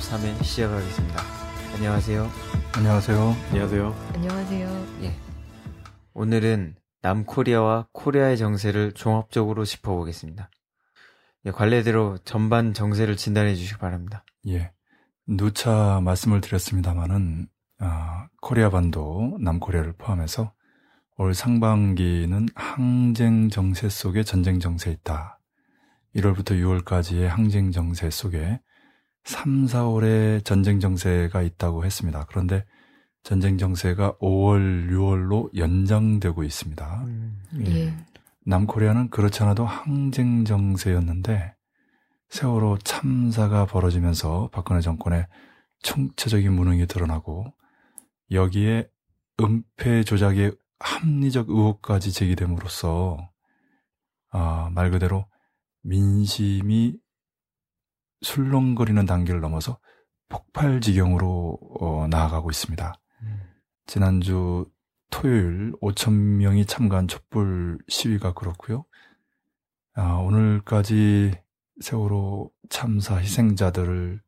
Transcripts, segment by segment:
스테판 53회 시작하겠습니다. 안녕하세요. 안녕하세요. 안녕하세요. 안녕하세요. 예. 오늘은 남코리아와 코리아의 정세를 종합적으로 짚어보겠습니다. 예, 관례대로 전반 정세를 진단해 주시기 바랍니다. 예. 누차 말씀을 드렸습니다마는 아, 코리아 반도 남코리아를 포함해서 올 상반기는 항쟁 정세 속에 전쟁 정세에 있다. 1월부터 6월까지의 항쟁 정세 속에 3, 4월에 전쟁 정세가 있다고 했습니다. 그런데 전쟁 정세가 5월, 6월로 연장되고 있습니다. 음, 예. 남코리아는 그렇지 않아도 항쟁 정세였는데 세월호 참사가 벌어지면서 박근혜 정권의 총체적인 무능이 드러나고 여기에 은폐 조작의 합리적 의혹까지 제기됨으로써 아, 말 그대로 민심이 술렁거리는 단계를 넘어서 폭발 지경으로 어, 나아가고 있습니다. 음. 지난주 토요일 5천 명이 참가한 촛불 시위가 그렇고요. 아, 오늘까지 세월호 참사 희생자들을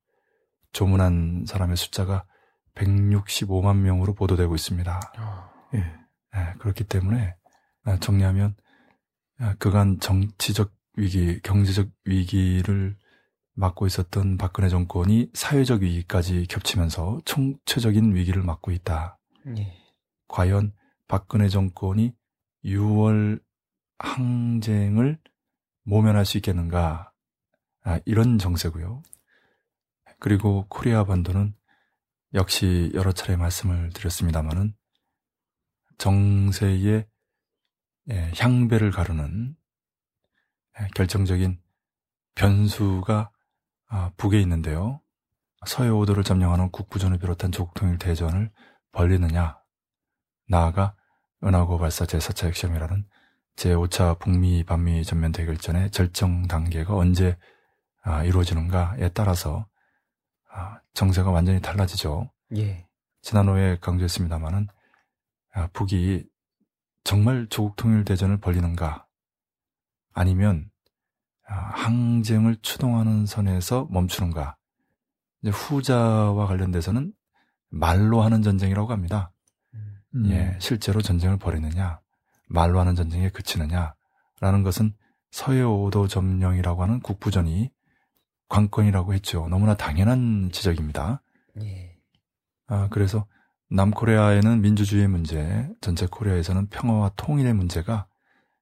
조문한 사람의 숫자가 165만 명으로 보도되고 있습니다. 아, 예. 예, 그렇기 때문에 아, 정리하면 아, 그간 정치적 위기, 경제적 위기를 맞고 있었던 박근혜 정권이 사회적 위기까지 겹치면서 총체적인 위기를 맞고 있다. 예. 과연 박근혜 정권이 6월 항쟁을 모면할 수 있겠는가? 아, 이런 정세고요. 그리고 코리아 반도는 역시 여러 차례 말씀을 드렸습니다마는 정세의 예, 향배를 가르는 예, 결정적인 변수가 아, 북에 있는데요. 서해 오도를 점령하는 국부전을 비롯한 조국통일 대전을 벌리느냐, 나아가 은하고 발사 제4차 핵시험이라는 제5차 북미 반미 전면 대결전의 절정 단계가 언제 아, 이루어지는가에 따라서 아, 정세가 완전히 달라지죠. 예. 지난호에 강조했습니다마는 아, 북이 정말 조국 통일 대전을 벌리는가 아니면 아, 항쟁을 추동하는 선에서 멈추는가 후자와 관련돼서는 말로 하는 전쟁이라고 합니다. 음. 예, 실제로 전쟁을 벌이느냐 말로 하는 전쟁에 그치느냐라는 것은 서해 오도 점령이라고 하는 국부전이 관건이라고 했죠. 너무나 당연한 지적입니다. 예. 아, 그래서 남코리아에는 민주주의의 문제, 전체 코리아에서는 평화와 통일의 문제가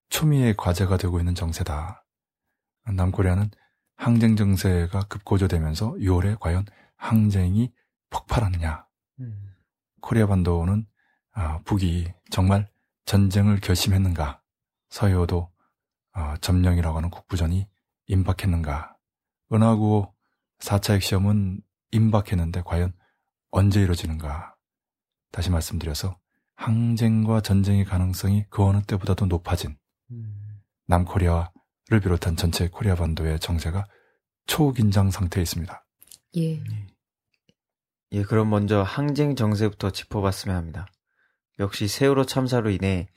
초미의 과제가 되고 있는 정세다. 남코리아는 항쟁 정세가 급고조되면서 6월에 과연 항쟁이 폭발하느냐. 음. 코리아 반도는 아, 북이 정말 전쟁을 결심했는가. 서해오도 아, 점령이라고 하는 국부전이 임박했는가. 은하구 4차 핵시험은 임박했는데 과연 언제 이루어지는가. 다시 말씀드려서 항쟁과 전쟁의 가능성이 그 어느 때보다도 높아진 음. 남코리아 를 비롯한 전체 코리아 반도의 정세가 초긴장 상태에 있습니다. 예. 예, 그럼 먼저 항쟁 정세부터 짚어봤으면 합니다. 역시 세월호 참사로 인해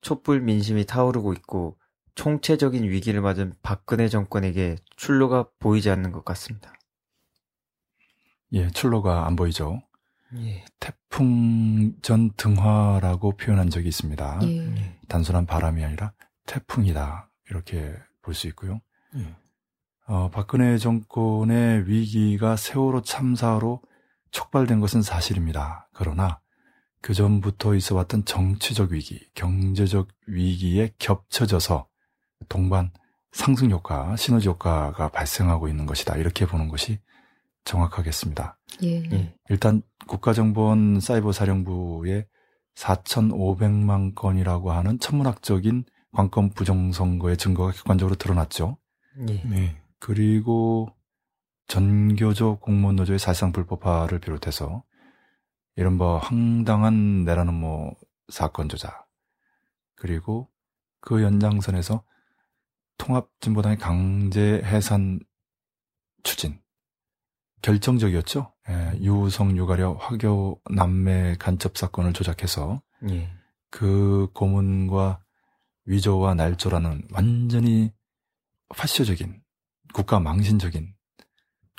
촛불 민심이 타오르고 있고 총체적인 위기를 맞은 박근혜 정권에게 출路가 보이지 않는 것 같습니다. 예, 출로가 안 보이죠. 예. 태풍전 등화라고 표현한 적이 있습니다. 예. 단순한 바람이 아니라 태풍이다. 이렇게 볼 수 있고요. 어, 박근혜 정권의 위기가 세월호 참사로 촉발된 것은 사실입니다. 그러나 그 전부터 있어 왔던 정치적 위기, 경제적 위기에 겹쳐져서 동반 상승 효과, 시너지 효과가 발생하고 있는 것이다. 이렇게 보는 것이 정확하겠습니다. 예. 예. 일단 국가정보원 사이버사령부의 4,500만 건이라고 하는 천문학적인 관건 부정선거의 증거가 객관적으로 드러났죠. 예. 네. 그리고 전교조 공무원 노조의 사실상 불법화를 비롯해서 이른바 황당한 내라는 뭐 사건 조작 그리고 그 연장선에서 통합진보당의 강제 해산 추진 결정적이었죠. 예, 유성 유가려 화교 남매 간첩 사건을 조작해서 예. 그 고문과 위조와 날조라는 완전히 파쇼적인 국가 망신적인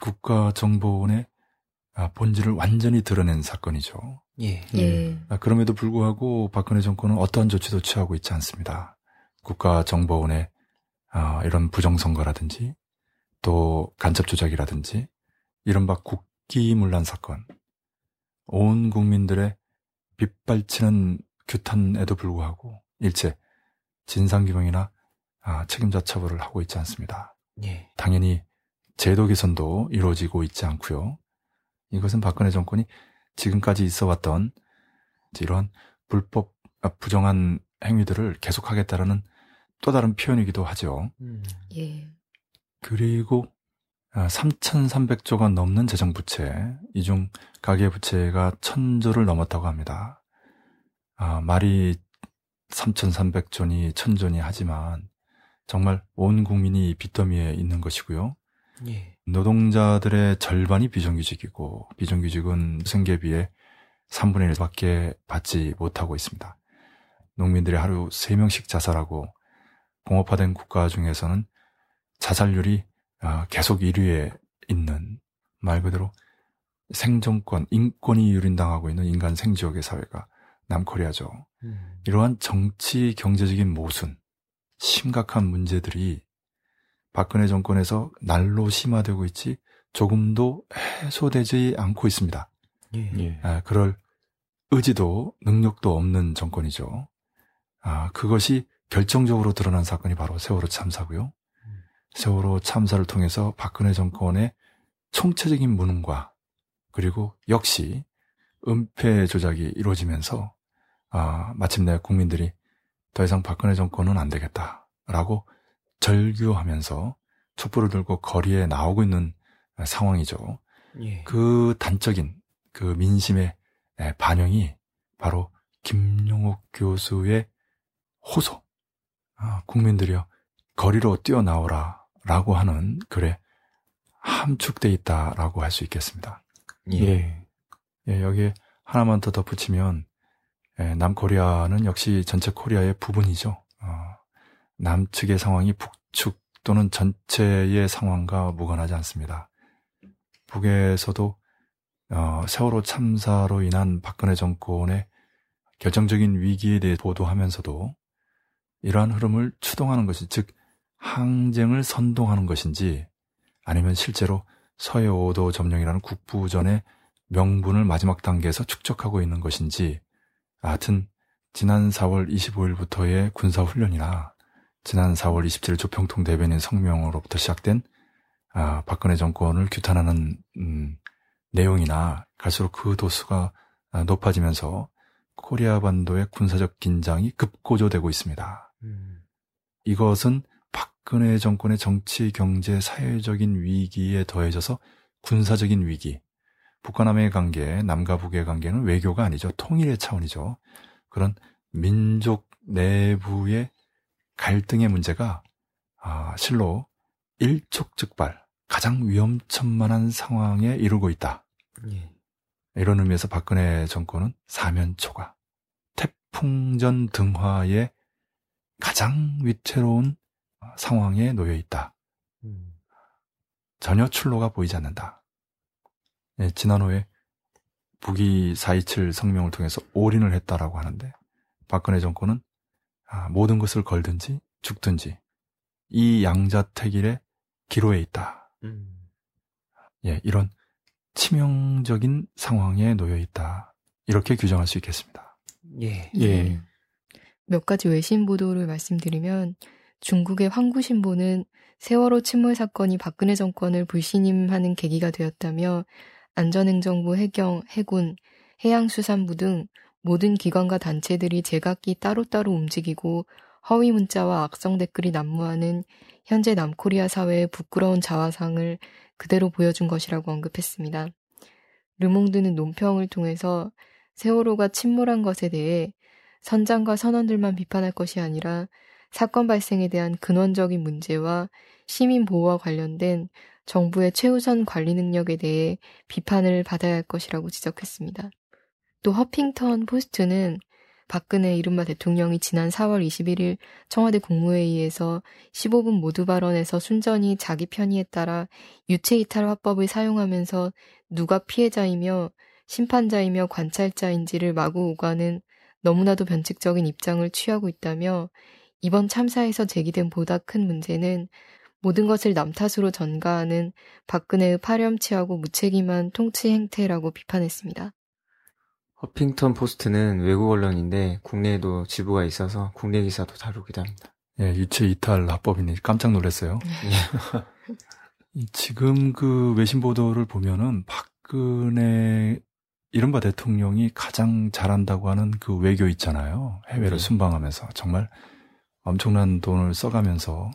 국가 정보원의 아, 본질을 완전히 드러낸 사건이죠. 예. 예. 아, 그럼에도 불구하고 박근혜 정권은 어떠한 조치도 취하고 있지 않습니다. 국가 정보원의 아, 이런 부정선거라든지 또 간첩 조작이라든지 이른바 국기문란 사건, 온 국민들의 빗발치는 규탄에도 불구하고 일체 진상규명이나 아, 책임자 처벌을 하고 있지 않습니다. 예. 당연히 제도 개선도 이루어지고 있지 않고요. 이것은 박근혜 정권이 지금까지 있어 왔던 이런 불법 아, 부정한 행위들을 계속하겠다라는 또 다른 표현이기도 하죠. 음. 예. 그리고 3,300조가 아, 넘는 재정 부채, 이 중 가계 부채가 1,000조를 넘었다고 합니다. 아, 말이 3,300조니 1,000조니 하지만 정말 온 국민이 빚더미에 있는 것이고요. 예. 노동자들의 절반이 비정규직이고 비정규직은 생계비의 3분의 1밖에 받지 못하고 있습니다. 농민들이 하루 3명씩 자살하고 공업화된 국가 중에서는 자살률이 아, 계속 1위에 있는 말 그대로 생존권, 인권이 유린당하고 있는 인간 생지역의 사회가 남코리아죠. 음. 이러한 정치 경제적인 모순, 심각한 문제들이 박근혜 정권에서 날로 심화되고 있지 조금도 해소되지 않고 있습니다. 예. 예. 아, 그럴 의지도 능력도 없는 정권이죠. 아, 그것이 결정적으로 드러난 사건이 바로 세월호 참사고요. 세월호 참사를 통해서 박근혜 정권의 총체적인 무능과 그리고 역시 은폐 조작이 이루어지면서 아, 마침내 국민들이 더 이상 박근혜 정권은 안 되겠다라고 절규하면서 촛불을 들고 거리에 나오고 있는 상황이죠. 예. 그 단적인 그 민심의 반영이 바로 김용옥 교수의 호소. 아, 국민들이여 거리로 뛰어나오라 라고 하는 글에 함축돼 있다라고 할 수 있겠습니다. 예. 예, 여기에 하나만 더 덧붙이면 예, 남코리아는 역시 전체 코리아의 부분이죠. 어, 남측의 상황이 북측 또는 전체의 상황과 무관하지 않습니다. 북에서도 어, 세월호 참사로 인한 박근혜 정권의 결정적인 위기에 대해 보도하면서도 이러한 흐름을 추동하는 것이 즉 항쟁을 선동하는 것인지 아니면 실제로 서해 5도 점령이라는 국부전의 명분을 마지막 단계에서 축적하고 있는 것인지 하여튼 지난 4월 25일부터의 군사훈련이나 지난 4월 27일 조평통 대변인 성명으로부터 시작된 아, 박근혜 정권을 규탄하는 음, 내용이나 갈수록 그 도수가 아, 높아지면서 코리아 반도의 군사적 긴장이 급고조되고 있습니다. 음. 이것은 박근혜 정권의 정치, 경제, 사회적인 위기에 더해져서 군사적인 위기, 북과 남의 관계, 남과 북의 관계는 외교가 아니죠. 통일의 차원이죠. 그런 민족 내부의 갈등의 문제가 아, 실로 일촉즉발 가장 위험천만한 상황에 이르고 있다. 예. 이런 의미에서 박근혜 정권은 사면초가 태풍전 등화의 가장 위태로운 상황에 놓여 있다. 음. 전혀 출로가 보이지 않는다. 예, 지난 후에 북이 4.27 성명을 통해서 올인을 했다라고 하는데 박근혜 정권은 아, 모든 것을 걸든지 죽든지 이 양자택일의 기로에 있다. 음. 예, 이런 치명적인 상황에 놓여 있다. 이렇게 규정할 수 있겠습니다. 예. 예. 몇 가지 외신 보도를 말씀드리면 중국의 황구신보는 세월호 침몰 사건이 박근혜 정권을 불신임하는 계기가 되었다며 안전행정부 해경, 해군, 해양수산부 등 모든 기관과 단체들이 제각기 따로따로 움직이고 허위 문자와 악성 댓글이 난무하는 현재 남코리아 사회의 부끄러운 자화상을 그대로 보여준 것이라고 언급했습니다. 르몽드는 논평을 통해서 세월호가 침몰한 것에 대해 선장과 선원들만 비판할 것이 아니라 사건 발생에 대한 근원적인 문제와 시민 보호와 관련된 정부의 최우선 관리 능력에 대해 비판을 받아야 할 것이라고 지적했습니다. 또 허핑턴 포스트는 박근혜 이른바 대통령이 지난 4월 21일 청와대 국무회의에서 15분 모두 발언에서 순전히 자기 편의에 따라 유체이탈 화법을 사용하면서 누가 피해자이며 심판자이며 관찰자인지를 마구 오가는 너무나도 변칙적인 입장을 취하고 있다며 이번 참사에서 제기된 보다 큰 문제는 모든 것을 남 탓으로 전가하는 박근혜의 파렴치하고 무책임한 통치 행태라고 비판했습니다. 허핑턴 포스트는 외국 언론인데 국내에도 지부가 있어서 국내 기사도 다루기도 합니다. 예, 유체 이탈 합법이니 깜짝 놀랐어요. 예. 지금 그 외신 보도를 보면은 박근혜 이른바 대통령이 가장 잘한다고 하는 그 외교 있잖아요. 해외를 네. 순방하면서 정말 엄청난 돈을 써가면서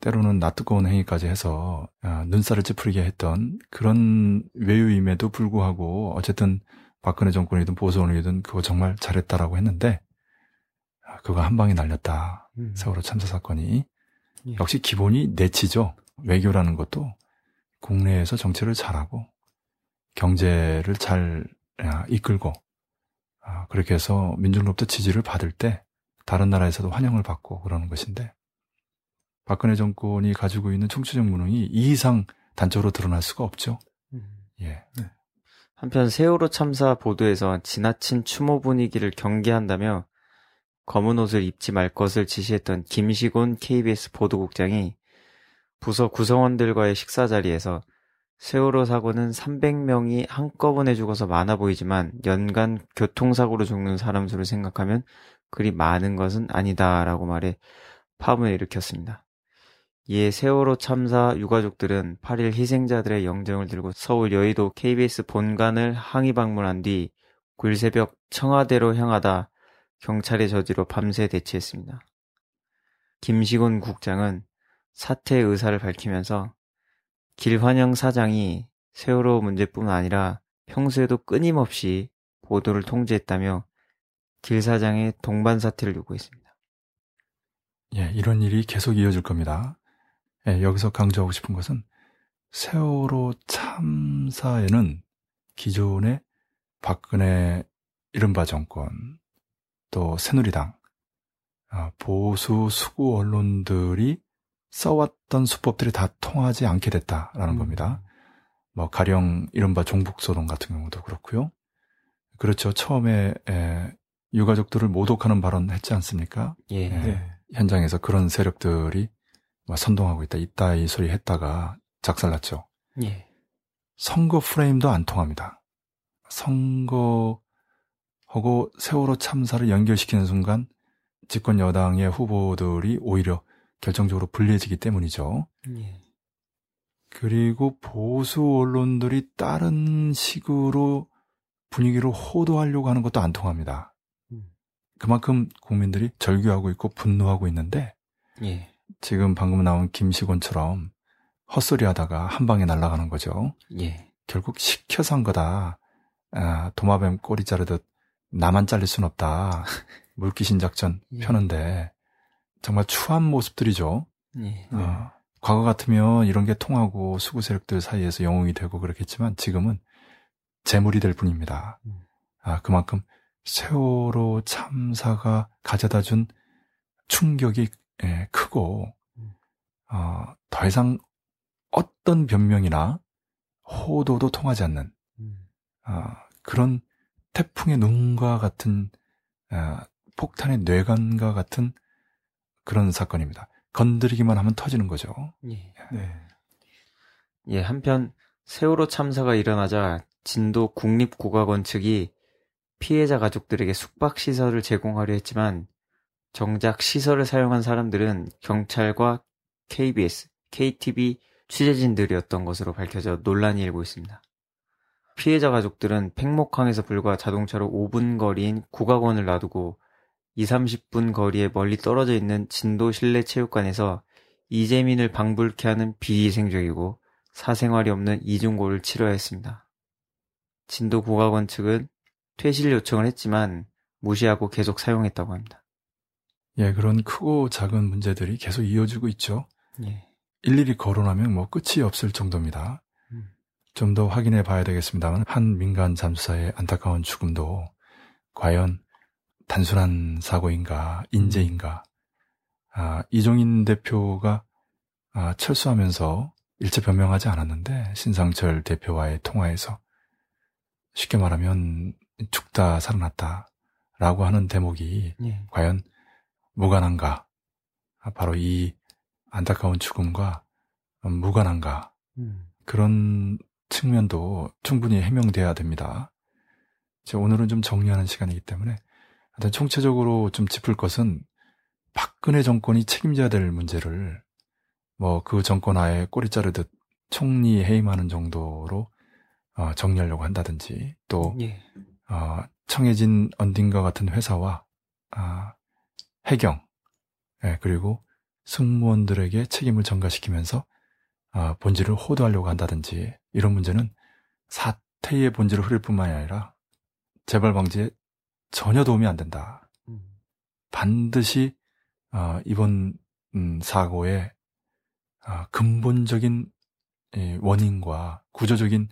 때로는 낯뜨거운 행위까지 해서 아, 눈살을 찌푸리게 했던 그런 외유임에도 불구하고 어쨌든 박근혜 정권이든 보수원이든 그거 정말 잘했다라고 했는데 아, 그거 한 방에 날렸다. 음. 세월호 참사 사건이 예. 역시 기본이 내치죠. 외교라는 것도 국내에서 정치를 잘하고 경제를 잘 아, 이끌고 그렇게 해서 민중로부터 지지를 받을 때 다른 나라에서도 환영을 받고 그러는 것인데 박근혜 정권이 가지고 있는 총체적 무능이 이 이상 단적으로 드러날 수가 없죠. 음. 예. 네. 한편 세월호 참사 보도에서 지나친 추모 분위기를 경계한다며 검은 옷을 입지 말 것을 지시했던 김시곤 KBS 보도국장이 부서 구성원들과의 식사 자리에서 세월호 사고는 300명이 한꺼번에 죽어서 많아 보이지만 연간 교통사고로 죽는 사람 수를 생각하면 그리 많은 것은 아니다라고 말해 파문을 일으켰습니다. 이에 세월호 참사 유가족들은 8일 희생자들의 영정을 들고 서울 여의도 KBS 본관을 항의 방문한 뒤 9일 새벽 청와대로 향하다 경찰의 저지로 밤새 대치했습니다. 김시곤 국장은 사퇴 의사를 밝히면서 길환영 사장이 세월호 문제뿐 아니라 평소에도 끊임없이 보도를 통제했다며 길 사장의 동반 사퇴를 요구했습니다. 예, 이런 일이 계속 이어질 겁니다. 예, 여기서 강조하고 싶은 것은 세월호 참사에는 기존의 박근혜 이른바 정권 또 새누리당 아, 보수 수구 언론들이 써왔던 수법들이 다 통하지 않게 됐다라는 음. 겁니다. 뭐 가령 이른바 종북소동 같은 경우도 그렇고요. 그렇죠. 처음에 에, 유가족들을 모독하는 발언 했지 않습니까? 예. 에, 네. 현장에서 그런 세력들이 뭐 선동하고 있다, 있다 이 소리 했다가 작살났죠. 예. 선거 프레임도 안 통합니다. 선거하고 세월호 참사를 연결시키는 순간 집권 여당의 후보들이 오히려 결정적으로 불리해지기 때문이죠. 예. 그리고 보수 언론들이 다른 식으로 분위기를 호도하려고 하는 것도 안 통합니다. 음. 그만큼 국민들이 절규하고 있고 분노하고 있는데 예. 지금 방금 나온 김시곤처럼 헛소리 하다가 한 방에 날아가는 거죠. 예. 결국 시켜서 한 거다. 아, 도마뱀 꼬리 자르듯 나만 잘릴 순 없다. 물귀신 작전 예. 펴는데 정말 추한 모습들이죠. 예. 어, 과거 같으면 이런 게 통하고 수구 세력들 사이에서 영웅이 되고 그렇겠지만 지금은 재물이 될 뿐입니다. 음. 아, 그만큼 세월호 참사가 가져다 준 충격이 예, 크고 어, 더 이상 어떤 변명이나 호도도 통하지 않는 어, 그런 태풍의 눈과 같은 어, 폭탄의 뇌관과 같은 그런 사건입니다. 건드리기만 하면 터지는 거죠. 예. 네. 예, 한편 세월호 참사가 일어나자 진도 국립국악원 측이 피해자 가족들에게 숙박시설을 제공하려 했지만 정작 시설을 사용한 사람들은 경찰과 KBS, KTV 취재진들이었던 것으로 밝혀져 논란이 일고 있습니다. 피해자 가족들은 팽목항에서 불과 자동차로 5분 거리인 국악원을 놔두고 2, 30분 거리에 멀리 떨어져 있는 진도 실내 체육관에서 이재민을 방불케 하는 비위생적이고 사생활이 없는 이중고를 치러야 했습니다. 진도 국악원 측은 퇴실 요청을 했지만 무시하고 계속 사용했다고 합니다. 예, 그런 크고 작은 문제들이 계속 이어지고 있죠. 예. 일일이 거론하면 뭐 끝이 없을 정도입니다. 음. 좀더 확인해 봐야 되겠습니다만 한 민간 잠수사의 안타까운 죽음도 과연 단순한 사고인가, 인재인가. 아, 이종인 대표가 아, 철수하면서 일체 변명하지 않았는데 신상철 대표와의 통화에서 쉽게 말하면 죽다 살아났다라고 하는 대목이 예. 과연 무관한가? 아, 바로 이 안타까운 죽음과 무관한가? 음. 그런 측면도 충분히 해명돼야 됩니다. 오늘은 좀 정리하는 시간이기 때문에 하여튼 총체적으로 좀 짚을 것은 박근혜 정권이 책임져야 될 문제를 뭐 그 정권 하에 꼬리 자르듯 총리 해임하는 정도로 어, 정리하려고 한다든지 또 예. 어, 청해진 언딘가 같은 회사와 아, 해경 예, 그리고 승무원들에게 책임을 전가시키면서 아, 본질을 호도하려고 한다든지 이런 문제는 사태의 본질을 흐릴 뿐만이 아니라 재발 방지에 전혀 도움이 안 된다. 음. 반드시 어, 이번 음, 사고의 어, 근본적인 원인과 구조적인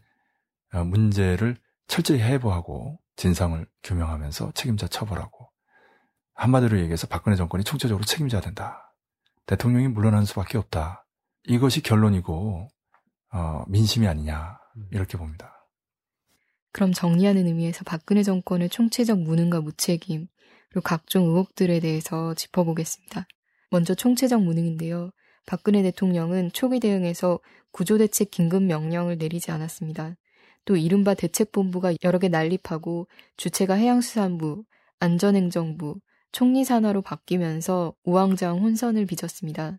어, 문제를 철저히 해부하고 진상을 규명하면서 책임자 처벌하고 한마디로 얘기해서 박근혜 정권이 총체적으로 책임져야 된다. 대통령이 물러나는 수밖에 없다. 이것이 결론이고 어, 민심이 아니냐 음. 이렇게 봅니다. 그럼 정리하는 의미에서 박근혜 정권의 총체적 무능과 무책임, 그리고 각종 의혹들에 대해서 짚어보겠습니다. 먼저 총체적 무능인데요. 박근혜 대통령은 초기 대응에서 구조대책 긴급 명령을 내리지 않았습니다. 또 이른바 대책본부가 여러 개 난립하고 주체가 해양수산부, 안전행정부, 총리 산하로 바뀌면서 우왕좌왕 혼선을 빚었습니다.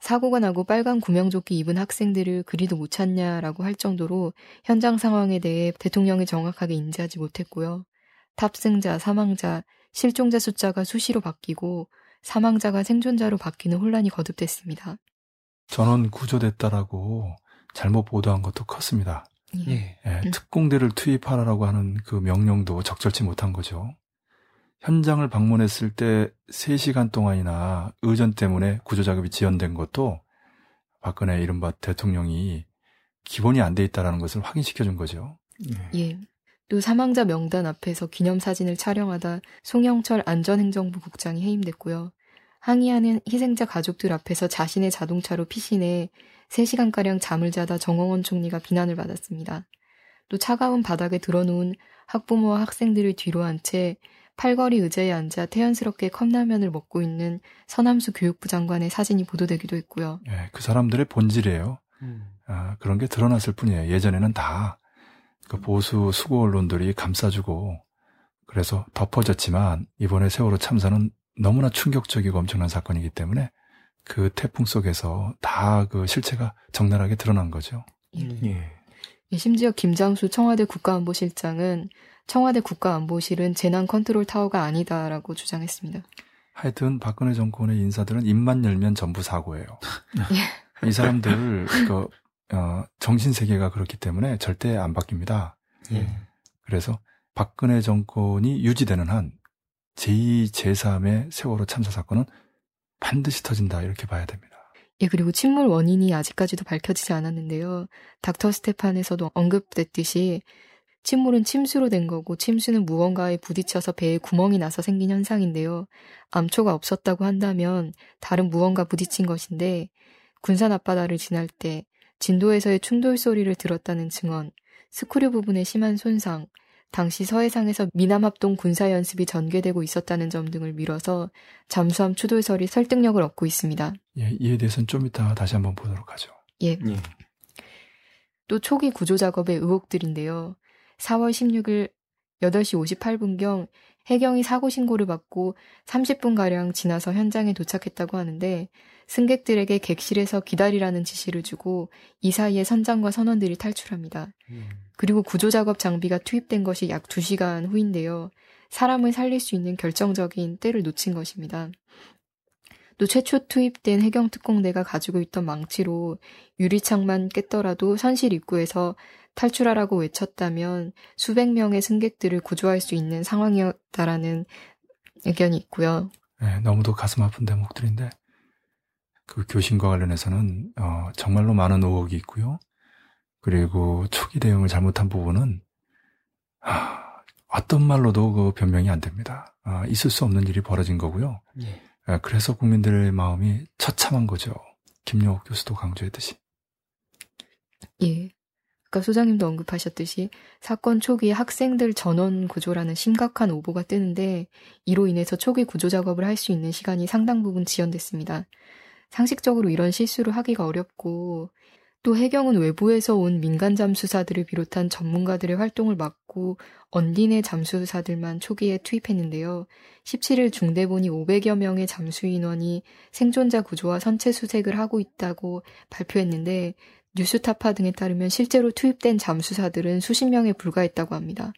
사고가 나고 빨간 구명조끼 입은 학생들을 그리도 못 찾냐라고 할 정도로 현장 상황에 대해 대통령이 정확하게 인지하지 못했고요. 탑승자, 사망자, 실종자 숫자가 수시로 바뀌고 사망자가 생존자로 바뀌는 혼란이 거듭됐습니다. 전원 구조됐다라고 잘못 보도한 것도 컸습니다. 예. 예, 음. 특공대를 투입하라고 하는 그 명령도 적절치 못한 거죠. 현장을 방문했을 때 3시간 동안이나 의전 때문에 구조 작업이 지연된 것도 박근혜 이른바 대통령이 기본이 안 돼 있다라는 것을 확인시켜 준 거죠. 예. 예. 또 사망자 명단 앞에서 기념사진을 촬영하다 송영철 안전행정부 국장이 해임됐고요. 항의하는 희생자 가족들 앞에서 자신의 자동차로 피신해 3시간가량 잠을 자다 정홍원 총리가 비난을 받았습니다. 또 차가운 바닥에 드러놓은 학부모와 학생들을 뒤로 한 채 팔걸이 의자에 앉아 태연스럽게 컵라면을 먹고 있는 서남수 교육부 장관의 사진이 보도되기도 했고요. 예, 그 사람들의 본질이에요. 음. 아, 그런 게 드러났을 뿐이에요. 예전에는 다 그 보수 수고 언론들이 감싸주고 그래서 덮어졌지만 이번에 세월호 참사는 너무나 충격적이고 엄청난 사건이기 때문에 그 태풍 속에서 다 그 실체가 적나라하게 드러난 거죠. 예. 예. 심지어 김장수 청와대 국가안보실장은 청와대 국가안보실은 재난 컨트롤 타워가 아니다라고 주장했습니다. 하여튼 박근혜 정권의 인사들은 입만 열면 전부 사고예요. 이 사람들 그 어, 정신 세계가 그렇기 때문에 절대 안 바뀝니다. 예. 그래서 박근혜 정권이 유지되는 한 제2, 제3의 세월호 참사 사건은 반드시 터진다 이렇게 봐야 됩니다. 예, 그리고 침몰 원인이 아직까지도 밝혀지지 않았는데요. 닥터 스테판에서도 언급됐듯이 침몰은 침수로 된 거고 침수는 무언가에 부딪혀서 배에 구멍이 나서 생긴 현상인데요. 암초가 없었다고 한다면 다른 무언가 부딪힌 것인데 군산 앞바다를 지날 때 진도에서의 충돌 소리를 들었다는 증언, 스크류 부분의 심한 손상, 당시 서해상에서 미남합동 군사 연습이 전개되고 있었다는 점 등을 미뤄서 잠수함 추돌설이 설득력을 얻고 있습니다. 예, 이에 대해서는 좀 이따 다시 한번 보도록 하죠. 예. 예. 또 초기 구조 작업의 의혹들인데요. 4월 16일 8시 58분경 해경이 사고 신고를 받고 30분가량 지나서 현장에 도착했다고 하는데 승객들에게 객실에서 기다리라는 지시를 주고 이 사이에 선장과 선원들이 탈출합니다. 음. 그리고 구조작업 장비가 투입된 것이 약 2시간 후인데요. 사람을 살릴 수 있는 결정적인 때를 놓친 것입니다. 또 최초 투입된 해경 특공대가 가지고 있던 망치로 유리창만 깼더라도 선실 입구에서 탈출하라고 외쳤다면 수백 명의 승객들을 구조할 수 있는 상황이었다라는 의견이 있고요. 네, 너무도 가슴 아픈 대목들인데 그 교신과 관련해서는 어, 정말로 많은 의혹이 있고요. 그리고 초기 대응을 잘못한 부분은 아, 어떤 말로도 그 변명이 안 됩니다. 아, 있을 수 없는 일이 벌어진 거고요. 예. 아, 그래서 국민들의 마음이 처참한 거죠. 김용옥 교수도 강조했듯이. 예. 아까 소장님도 언급하셨듯이 사건 초기에 학생들 전원 구조라는 심각한 오보가 뜨는데 이로 인해서 초기 구조 작업을 할 수 있는 시간이 상당 부분 지연됐습니다. 상식적으로 이런 실수를 하기가 어렵고 또 해경은 외부에서 온 민간 잠수사들을 비롯한 전문가들의 활동을 막고 언딘의 잠수사들만 초기에 투입했는데요. 17일 중대본이 500여 명의 잠수 인원이 생존자 구조와 선체 수색을 하고 있다고 발표했는데 뉴스타파 등에 따르면 실제로 투입된 잠수사들은 수십 명에 불과했다고 합니다.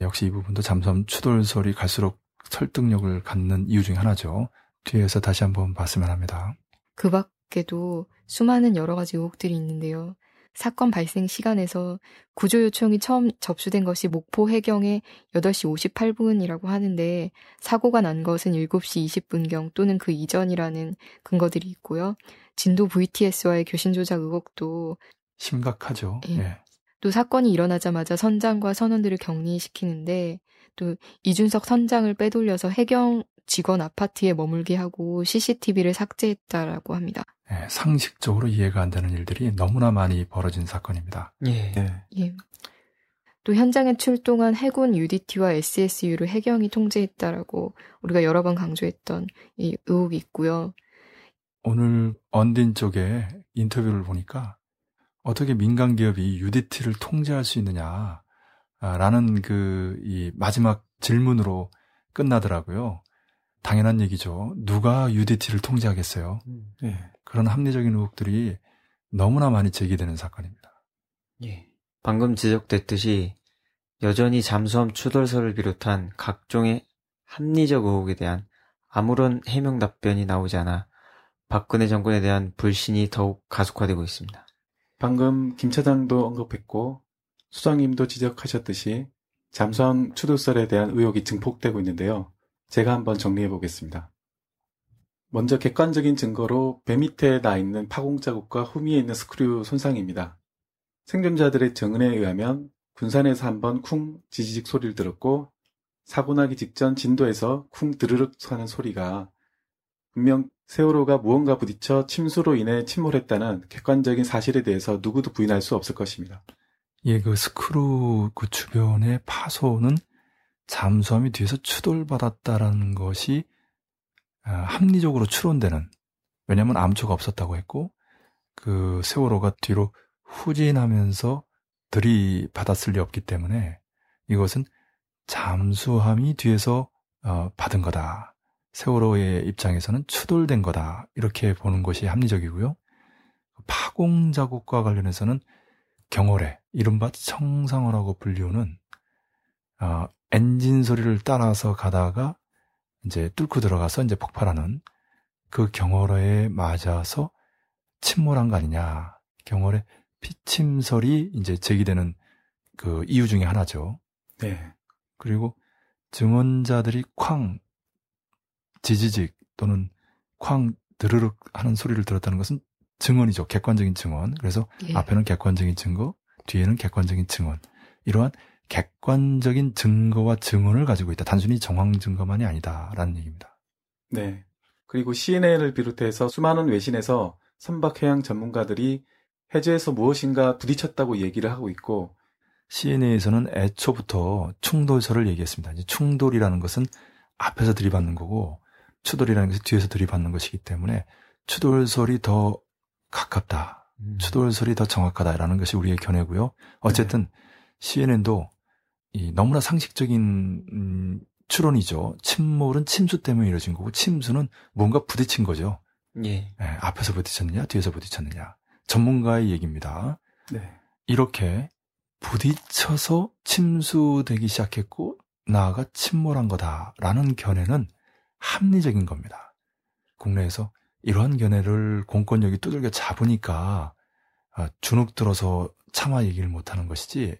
역시 이 부분도 잠수함 추돌설이 갈수록 설득력을 갖는 이유 중 하나죠. 뒤에서 다시 한번 봤으면 합니다. 그 밖에도 수많은 여러 가지 의혹들이 있는데요. 사건 발생 시간에서 구조 요청이 처음 접수된 것이 목포 해경의 8시 58분이라고 하는데 사고가 난 것은 7시 20분경 또는 그 이전이라는 근거들이 있고요. 진도 VTS와의 교신 조작 의혹도 심각하죠. 예. 예. 또 사건이 일어나자마자 선장과 선원들을 격리시키는데 또 이준석 선장을 빼돌려서 해경 직원 아파트에 머물게 하고 CCTV를 삭제했다라고 합니다. 네, 상식적으로 이해가 안 되는 일들이 너무나 많이 벌어진 사건입니다. 예. 예. 예. 또 현장에 출동한 해군 UDT와 SSU를 해경이 통제했다라고 우리가 여러 번 강조했던 이 의혹이 있고요. 오늘 언딘 쪽에 인터뷰를 보니까 어떻게 민간 기업이 UDT를 통제할 수 있느냐 라는 그 이 마지막 질문으로 끝나더라고요. 당연한 얘기죠. 누가 UDT를 통제하겠어요. 음. 네. 그런 합리적인 의혹들이 너무나 많이 제기되는 사건입니다. 예. 방금 지적됐듯이 여전히 잠수함 추돌설을 비롯한 각종의 합리적 의혹에 대한 아무런 해명 답변이 나오지 않아 박근혜 정권에 대한 불신이 더욱 가속화되고 있습니다. 방금 김 차장도 언급했고 수장님도 지적하셨듯이 잠수함 추돌설에 대한 의혹이 증폭되고 있는데요. 제가 한번 정리해 보겠습니다. 먼저 객관적인 증거로 배 밑에 나 있는 파공 자국과 후미에 있는 스크류 손상입니다. 생존자들의 증언에 의하면 군산에서 한번 쿵 지지직 소리를 들었고 사고 나기 직전 진도에서 쿵 드르륵 하는 소리가 분명 세월호가 무언가 부딪혀 침수로 인해 침몰했다는 객관적인 사실에 대해서 누구도 부인할 수 없을 것입니다. 예, 그 스크루 그 주변의 파손은 잠수함이 뒤에서 추돌받았다라는 것이 아, 합리적으로 추론되는 왜냐하면 암초가 없었다고 했고 그 세월호가 뒤로 후진하면서 들이받았을 리 없기 때문에 이것은 잠수함이 뒤에서 어, 받은 거다. 세월호의 입장에서는 추돌된 거다. 이렇게 보는 것이 합리적이고요. 파공 자국과 관련해서는 경월에 이른바 청상어라고 불리우는 어, 엔진 소리를 따라서 가다가 이제 뚫고 들어가서 이제 폭발하는 그 경월에 맞아서 침몰한 거 아니냐. 경월에 피침설이 이제 제기되는 그 이유 중에 하나죠. 네. 그리고 증언자들이 쾅 지지직 또는 쾅 드르륵 하는 소리를 들었다는 것은 증언이죠. 객관적인 증언. 그래서 예. 앞에는 객관적인 증거, 뒤에는 객관적인 증언. 이러한 객관적인 증거와 증언을 가지고 있다. 단순히 정황 증거만이 아니다라는 얘기입니다. 네. 그리고 CNN을 비롯해서 수많은 외신에서 선박해양 전문가들이 해저에서 무엇인가 부딪혔다고 얘기를 하고 있고 CNN에서는 애초부터 충돌설을 얘기했습니다. 이제 충돌이라는 것은 앞에서 들이받는 거고 추돌이라는 것이 뒤에서 들이받는 것이기 때문에 추돌설이 더 가깝다. 음. 추돌설이 더 정확하다라는 것이 우리의 견해고요. 어쨌든 네. CNN도 이 너무나 상식적인 음, 추론이죠. 침몰은 침수 때문에 이루어진 거고 침수는 뭔가 부딪힌 거죠. 예. 네, 앞에서 부딪혔느냐, 뒤에서 부딪혔느냐. 전문가의 얘기입니다. 네. 이렇게 부딪혀서 침수되기 시작했고 나아가 침몰한 거다라는 견해는 합리적인 겁니다. 국내에서 이러한 견해를 공권력이 두들겨 잡으니까 아, 주눅 들어서 차마 얘기를 못하는 것이지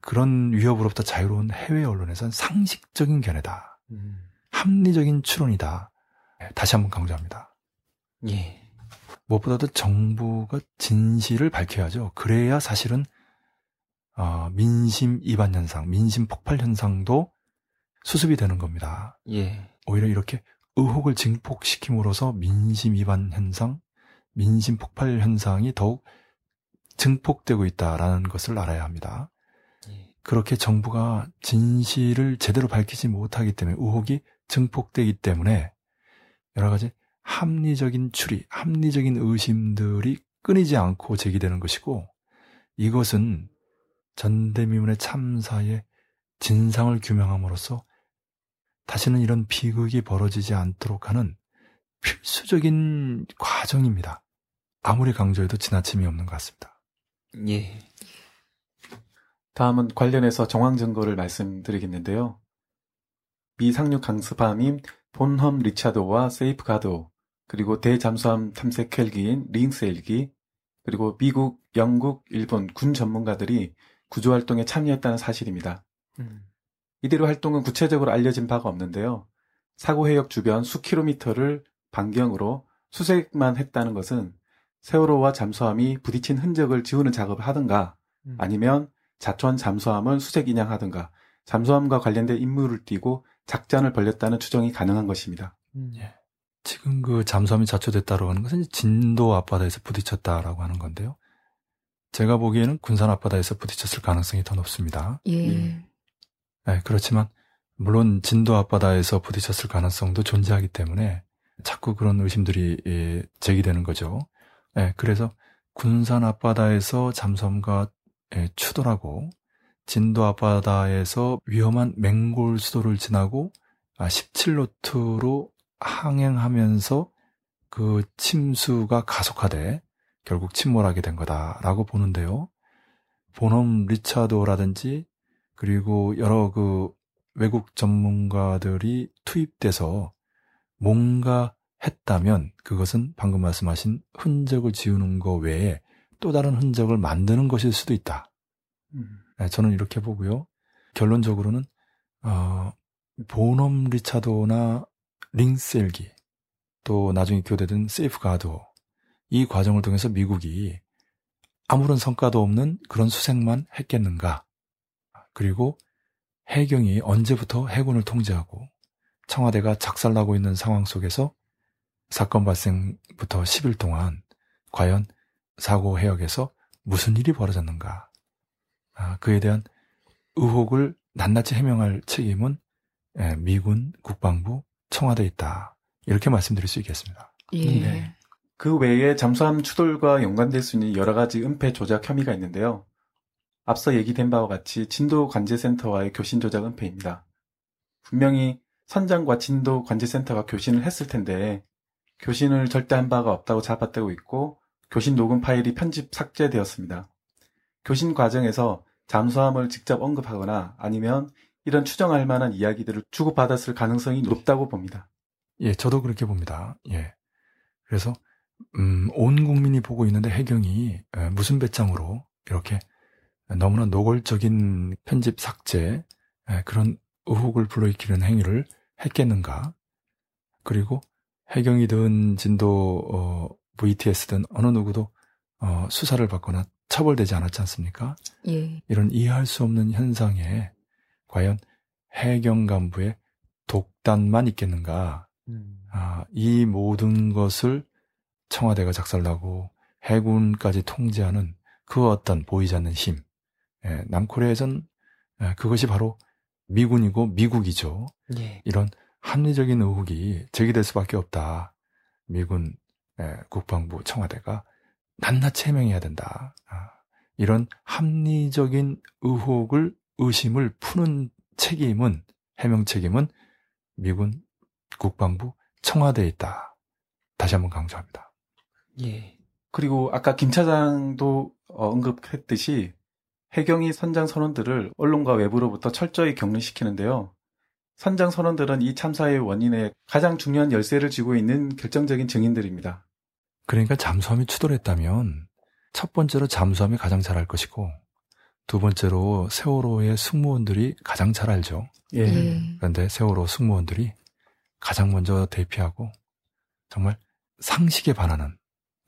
그런 위협으로부터 자유로운 해외 언론에선 상식적인 견해다. 음. 합리적인 추론이다. 네, 다시 한번 강조합니다. 예. 무엇보다도 정부가 진실을 밝혀야죠. 그래야 사실은 어, 민심 이반 현상, 민심 폭발 현상도 수습이 되는 겁니다. 예. 오히려 이렇게 의혹을 증폭시킴으로써 민심 이반 현상, 민심 폭발 현상이 더욱 증폭되고 있다라는 것을 알아야 합니다. 예. 그렇게 정부가 진실을 제대로 밝히지 못하기 때문에 의혹이 증폭되기 때문에 여러 가지 합리적인 추리, 합리적인 의심들이 끊이지 않고 제기되는 것이고 이것은 전대미문의 참사의 진상을 규명함으로써 다시는 이런 비극이 벌어지지 않도록 하는 필수적인 과정입니다. 아무리 강조해도 지나침이 없는 것 같습니다. 예. 다음은 관련해서 정황 증거를 말씀드리겠는데요. 미 상륙 강습함인 본험 리차드호와 세이프가드호, 그리고 대잠수함 탐색 헬기인 링스 헬기, 그리고 미국, 영국, 일본 군 전문가들이 구조 활동에 참여했다는 사실입니다. 음. 이대로 활동은 구체적으로 알려진 바가 없는데요. 사고 해역 주변 수 킬로미터를 반경으로 수색만 했다는 것은 세월호와 잠수함이 부딪힌 흔적을 지우는 작업을 하든가 음. 아니면 자천 잠수함을 수색 인양하든가 잠수함과 관련된 임무를 띠고 작전을 벌렸다는 추정이 가능한 것입니다. 음. 예. 지금 그 잠수함이 자초됐다고 하는 것은 진도 앞바다에서 부딪혔다라고 하는 건데요. 제가 보기에는 군산 앞바다에서 부딪혔을 가능성이 더 높습니다. 예. 예. 네, 그렇지만 물론 진도 앞바다에서 부딪혔을 가능성도 존재하기 때문에 자꾸 그런 의심들이 예, 제기되는 거죠. 네, 그래서 군산 앞바다에서 잠수함과 예, 추돌하고 진도 앞바다에서 위험한 맹골 수도를 지나고 17노트로 아, 항행하면서 그 침수가 가속화돼 결국 침몰하게 된 거다라고 보는데요. 본험 리차도라든지 그리고 여러 그 외국 전문가들이 투입돼서 뭔가 했다면 그것은 방금 말씀하신 흔적을 지우는 것 외에 또 다른 흔적을 만드는 것일 수도 있다. 음. 네, 저는 이렇게 보고요. 결론적으로는 어, 본험 리차드호나 링스 헬기 또 나중에 교대된 세이프가드 이 과정을 통해서 미국이 아무런 성과도 없는 그런 수색만 했겠는가? 그리고 해경이 언제부터 해군을 통제하고 청와대가 작살나고 있는 상황 속에서 사건 발생부터 10일 동안 과연 사고 해역에서 무슨 일이 벌어졌는가. 아, 그에 대한 의혹을 낱낱이 해명할 책임은 예, 미군, 국방부, 청와대에 있다. 이렇게 말씀드릴 수 있겠습니다. 예. 네. 그 외에 잠수함 추돌과 연관될 수 있는 여러 가지 은폐 조작 혐의가 있는데요. 앞서 얘기된 바와 같이 진도 관제센터와의 교신 조작 은폐입니다. 분명히 선장과 진도 관제센터가 교신을 했을 텐데 교신을 절대 한 바가 없다고 잡아떼고 있고 교신 녹음 파일이 편집 삭제되었습니다. 교신 과정에서 잠수함을 직접 언급하거나 아니면 이런 추정할 만한 이야기들을 주고받았을 가능성이 높다고 봅니다. 예, 저도 그렇게 봅니다. 예. 그래서 음, 온 국민이 보고 있는데 해경이 무슨 배짱으로 이렇게 너무나 노골적인 편집 삭제 그런 의혹을 불러일으키는 행위를 했겠는가? 그리고 해경이든 진도 어, VTS든 어느 누구도 어, 수사를 받거나 처벌되지 않았지 않습니까? 예. 이런 이해할 수 없는 현상에 과연 해경 간부의 독단만 있겠는가? 음. 아, 이 모든 것을 청와대가 작살나고 해군까지 통제하는 그 어떤 보이지 않는 힘, 예, 남코리아에선 예, 그것이 바로 미군이고 미국이죠. 예. 이런 합리적인 의혹이 제기될 수밖에 없다. 미군, 예, 국방부, 청와대가 낱낱이 해명해야 된다. 아, 이런 합리적인 의혹을 의심을 푸는 책임은 해명 책임은 미군, 국방부, 청와대에 있다. 다시 한번 강조합니다. 예. 그리고 아까 김 차장도 어, 언급했듯이 해경이 선장 선원들을 언론과 외부로부터 철저히 격리시키는데요. 선장 선원들은 이 참사의 원인에 가장 중요한 열쇠를 쥐고 있는 결정적인 증인들입니다. 그러니까 잠수함이 추돌했다면 첫 번째로 잠수함이 가장 잘 알 것이고 두 번째로 세월호의 승무원들이 가장 잘 알죠. 예. 예. 그런데 세월호 승무원들이 가장 먼저 대피하고 정말 상식에 반하는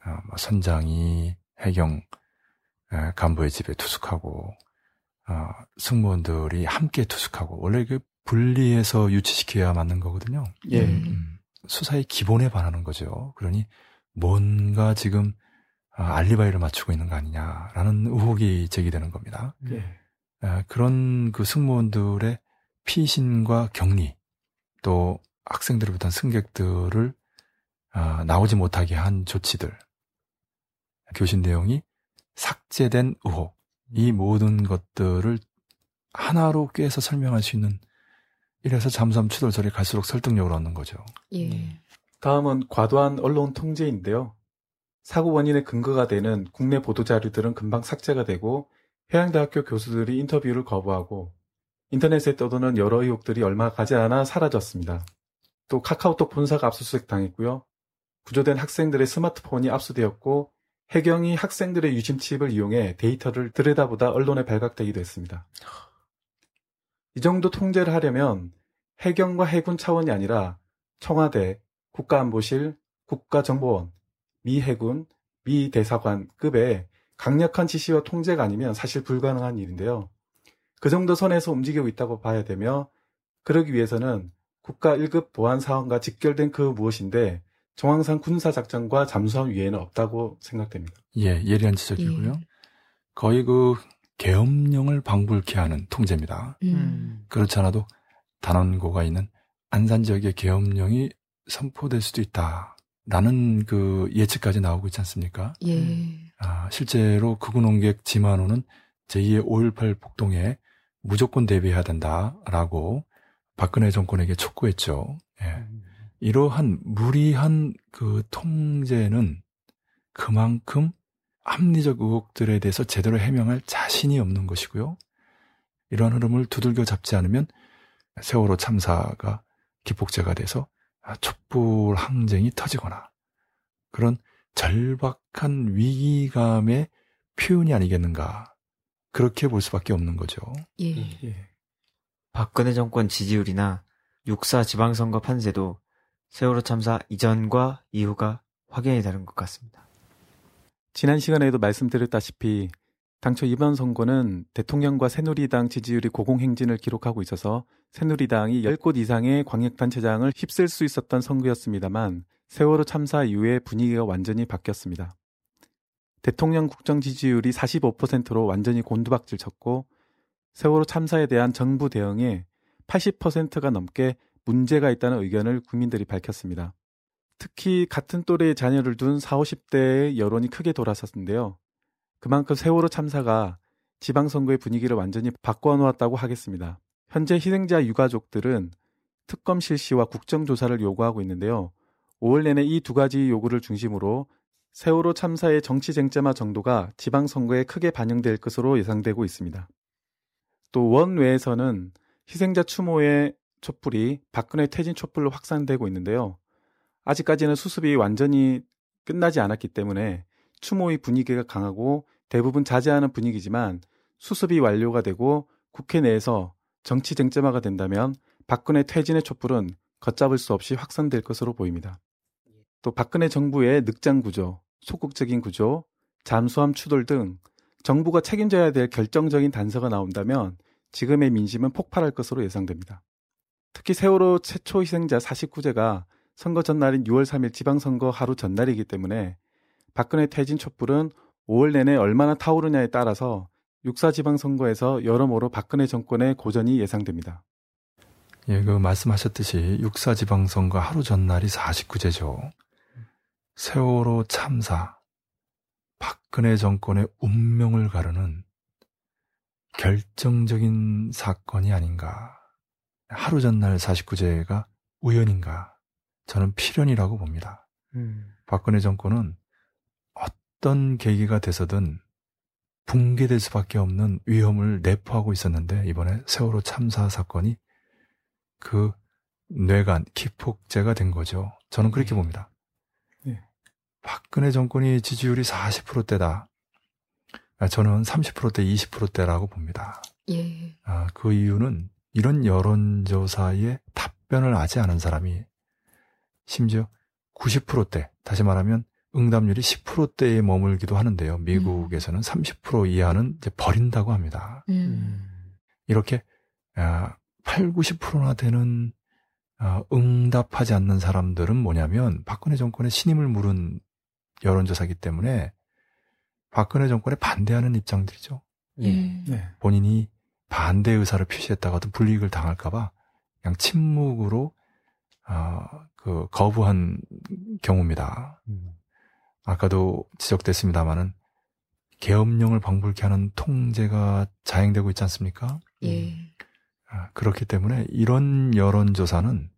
어, 뭐 선장이 해경 간부의 집에 투숙하고 어, 승무원들이 함께 투숙하고 원래 그 분리해서 유치시켜야 맞는 거거든요. 예. 음, 수사의 기본에 반하는 거죠. 그러니 뭔가 지금 아, 알리바이를 맞추고 있는 거 아니냐라는 의혹이 제기되는 겁니다. 예. 아, 그런 그 승무원들의 피신과 격리 또 비롯한 승객들을 아, 나오지 못하게 한 조치들 교신 내용이 삭제된 의혹 이 모든 것들을 하나로 꿰서 설명할 수 있는 이래서 잠수함 추돌설이 갈수록 설득력을 얻는 거죠. 예. 다음은 과도한 언론 통제인데요. 사고 원인의 근거가 되는 국내 보도 자료들은 금방 삭제가 되고 해양대학교 교수들이 인터뷰를 거부하고 인터넷에 떠도는 여러 의혹들이 얼마 가지 않아 사라졌습니다. 또 카카오톡 본사가 압수수색 당했고요. 구조된 학생들의 스마트폰이 압수되었고 해경이 학생들의 유심 칩을 이용해 데이터를 들여다보다 언론에 발각되기도 했습니다. 이 정도 통제를 하려면 해경과 해군 차원이 아니라 청와대, 국가안보실, 국가정보원, 미 해군, 미 대사관 급의 강력한 지시와 통제가 아니면 사실 불가능한 일인데요. 그 정도 선에서 움직이고 있다고 봐야 되며 그러기 위해서는 국가 1급 보안 사원과 직결된 그 무엇인데 정황상 군사 작전과 잠수함 위에는 없다고 생각됩니다. 예, 예리한 지적이고요. 예. 거의 그 계엄령을 방불케 하는 통제입니다. 음. 그렇지 않아도 단원고가 있는 안산 지역의 계엄령이 선포될 수도 있다라는 그 예측까지 나오고 있지 않습니까? 예. 아, 실제로 극우 농객 지만호는 제2의 5.18 폭동에 무조건 대비해야 된다라고 박근혜 정권에게 촉구했죠. 예. 이러한 무리한 그 통제는 그만큼 합리적 의혹들에 대해서 제대로 해명할 자신이 없는 것이고요. 이러한 흐름을 두들겨 잡지 않으면 세월호 참사가 기폭제가 돼서 촛불 항쟁이 터지거나 그런 절박한 위기감의 표현이 아니겠는가. 그렇게 볼 수밖에 없는 거죠. 예. 예. 박근혜 정권 지지율이나 육사 지방선거 판세도 세월호 참사 이전과 이후가 확연히 다른 것 같습니다. 지난 시간에도 말씀드렸다시피 당초 이번 선거는 대통령과 새누리당 지지율이 고공행진을 기록하고 있어서 새누리당이 10곳 이상의 광역단체장을 휩쓸 수 있었던 선거였습니다만 세월호 참사 이후에 분위기가 완전히 바뀌었습니다. 대통령 국정 지지율이 45%로 완전히 곤두박질 쳤고 세월호 참사에 대한 정부 대응에 80%가 넘게 문제가 있다는 의견을 국민들이 밝혔습니다. 특히 같은 또래의 자녀를 둔 40, 50대의 여론이 크게 돌아섰는데요. 그만큼 세월호 참사가 지방선거의 분위기를 완전히 바꿔놓았다고 하겠습니다. 현재 희생자 유가족들은 특검 실시와 국정조사를 요구하고 있는데요. 5월 내내 이 두 가지 요구를 중심으로 세월호 참사의 정치 쟁점화 정도가 지방선거에 크게 반영될 것으로 예상되고 있습니다. 또 원외에서는 희생자 추모의 촛불이 박근혜 퇴진 촛불로 확산되고 있는데요. 아직까지는 수습이 완전히 끝나지 않았기 때문에 추모의 분위기가 강하고 대부분 자제하는 분위기지만 수습이 완료가 되고 국회 내에서 정치 쟁점화가 된다면 박근혜 퇴진의 촛불은 걷잡을 수 없이 확산될 것으로 보입니다. 또 박근혜 정부의 늑장 구조, 소극적인 구조, 잠수함 추돌 등 정부가 책임져야 될 결정적인 단서가 나온다면 지금의 민심은 폭발할 것으로 예상됩니다. 특히 세월호 최초 희생자 49제가 선거 전날인 6월 3일 지방선거 하루 전날이기 때문에 박근혜 퇴진 촛불은 5월 내내 얼마나 타오르냐에 따라서 육사 지방선거에서 여러모로 박근혜 정권의 고전이 예상됩니다. 예, 그 말씀하셨듯이 육사 지방선거 하루 전날이 49제죠. 세월호 참사, 박근혜 정권의 운명을 가르는 결정적인 사건이 아닌가. 하루 전날 49제가 우연인가. 저는 필연이라고 봅니다. 음. 박근혜 정권은 어떤 계기가 돼서든 붕괴될 수밖에 없는 위험을 내포하고 있었는데 이번에 세월호 참사 사건이 그 뇌간 기폭제가 된 거죠. 저는 그렇게 봅니다. 네. 박근혜 정권이 지지율이 40%대다. 저는 30%대, 20%대라고 봅니다. 예. 아, 그 이유는 이런 여론조사에 답변을 하지 않은 사람이 심지어 90%대, 다시 말하면 응답률이 10%대에 머물기도 하는데요. 미국에서는 음. 30% 이하는 이제 버린다고 합니다. 음. 이렇게 8, 아, 90%나 되는 아, 응답하지 않는 사람들은 뭐냐면 박근혜 정권의 신임을 물은 여론조사기 때문에 박근혜 정권에 반대하는 입장들이죠. 예. 음. 네. 본인이 반대 의사를 표시했다가도 불이익을 당할까봐 그냥 침묵으로 어, 그 거부한 경우입니다. 음. 아까도 지적됐습니다마는 계엄령을 방불케 하는 통제가 자행되고 있지 않습니까? 예. 아, 그렇기 때문에 이런 여론조사는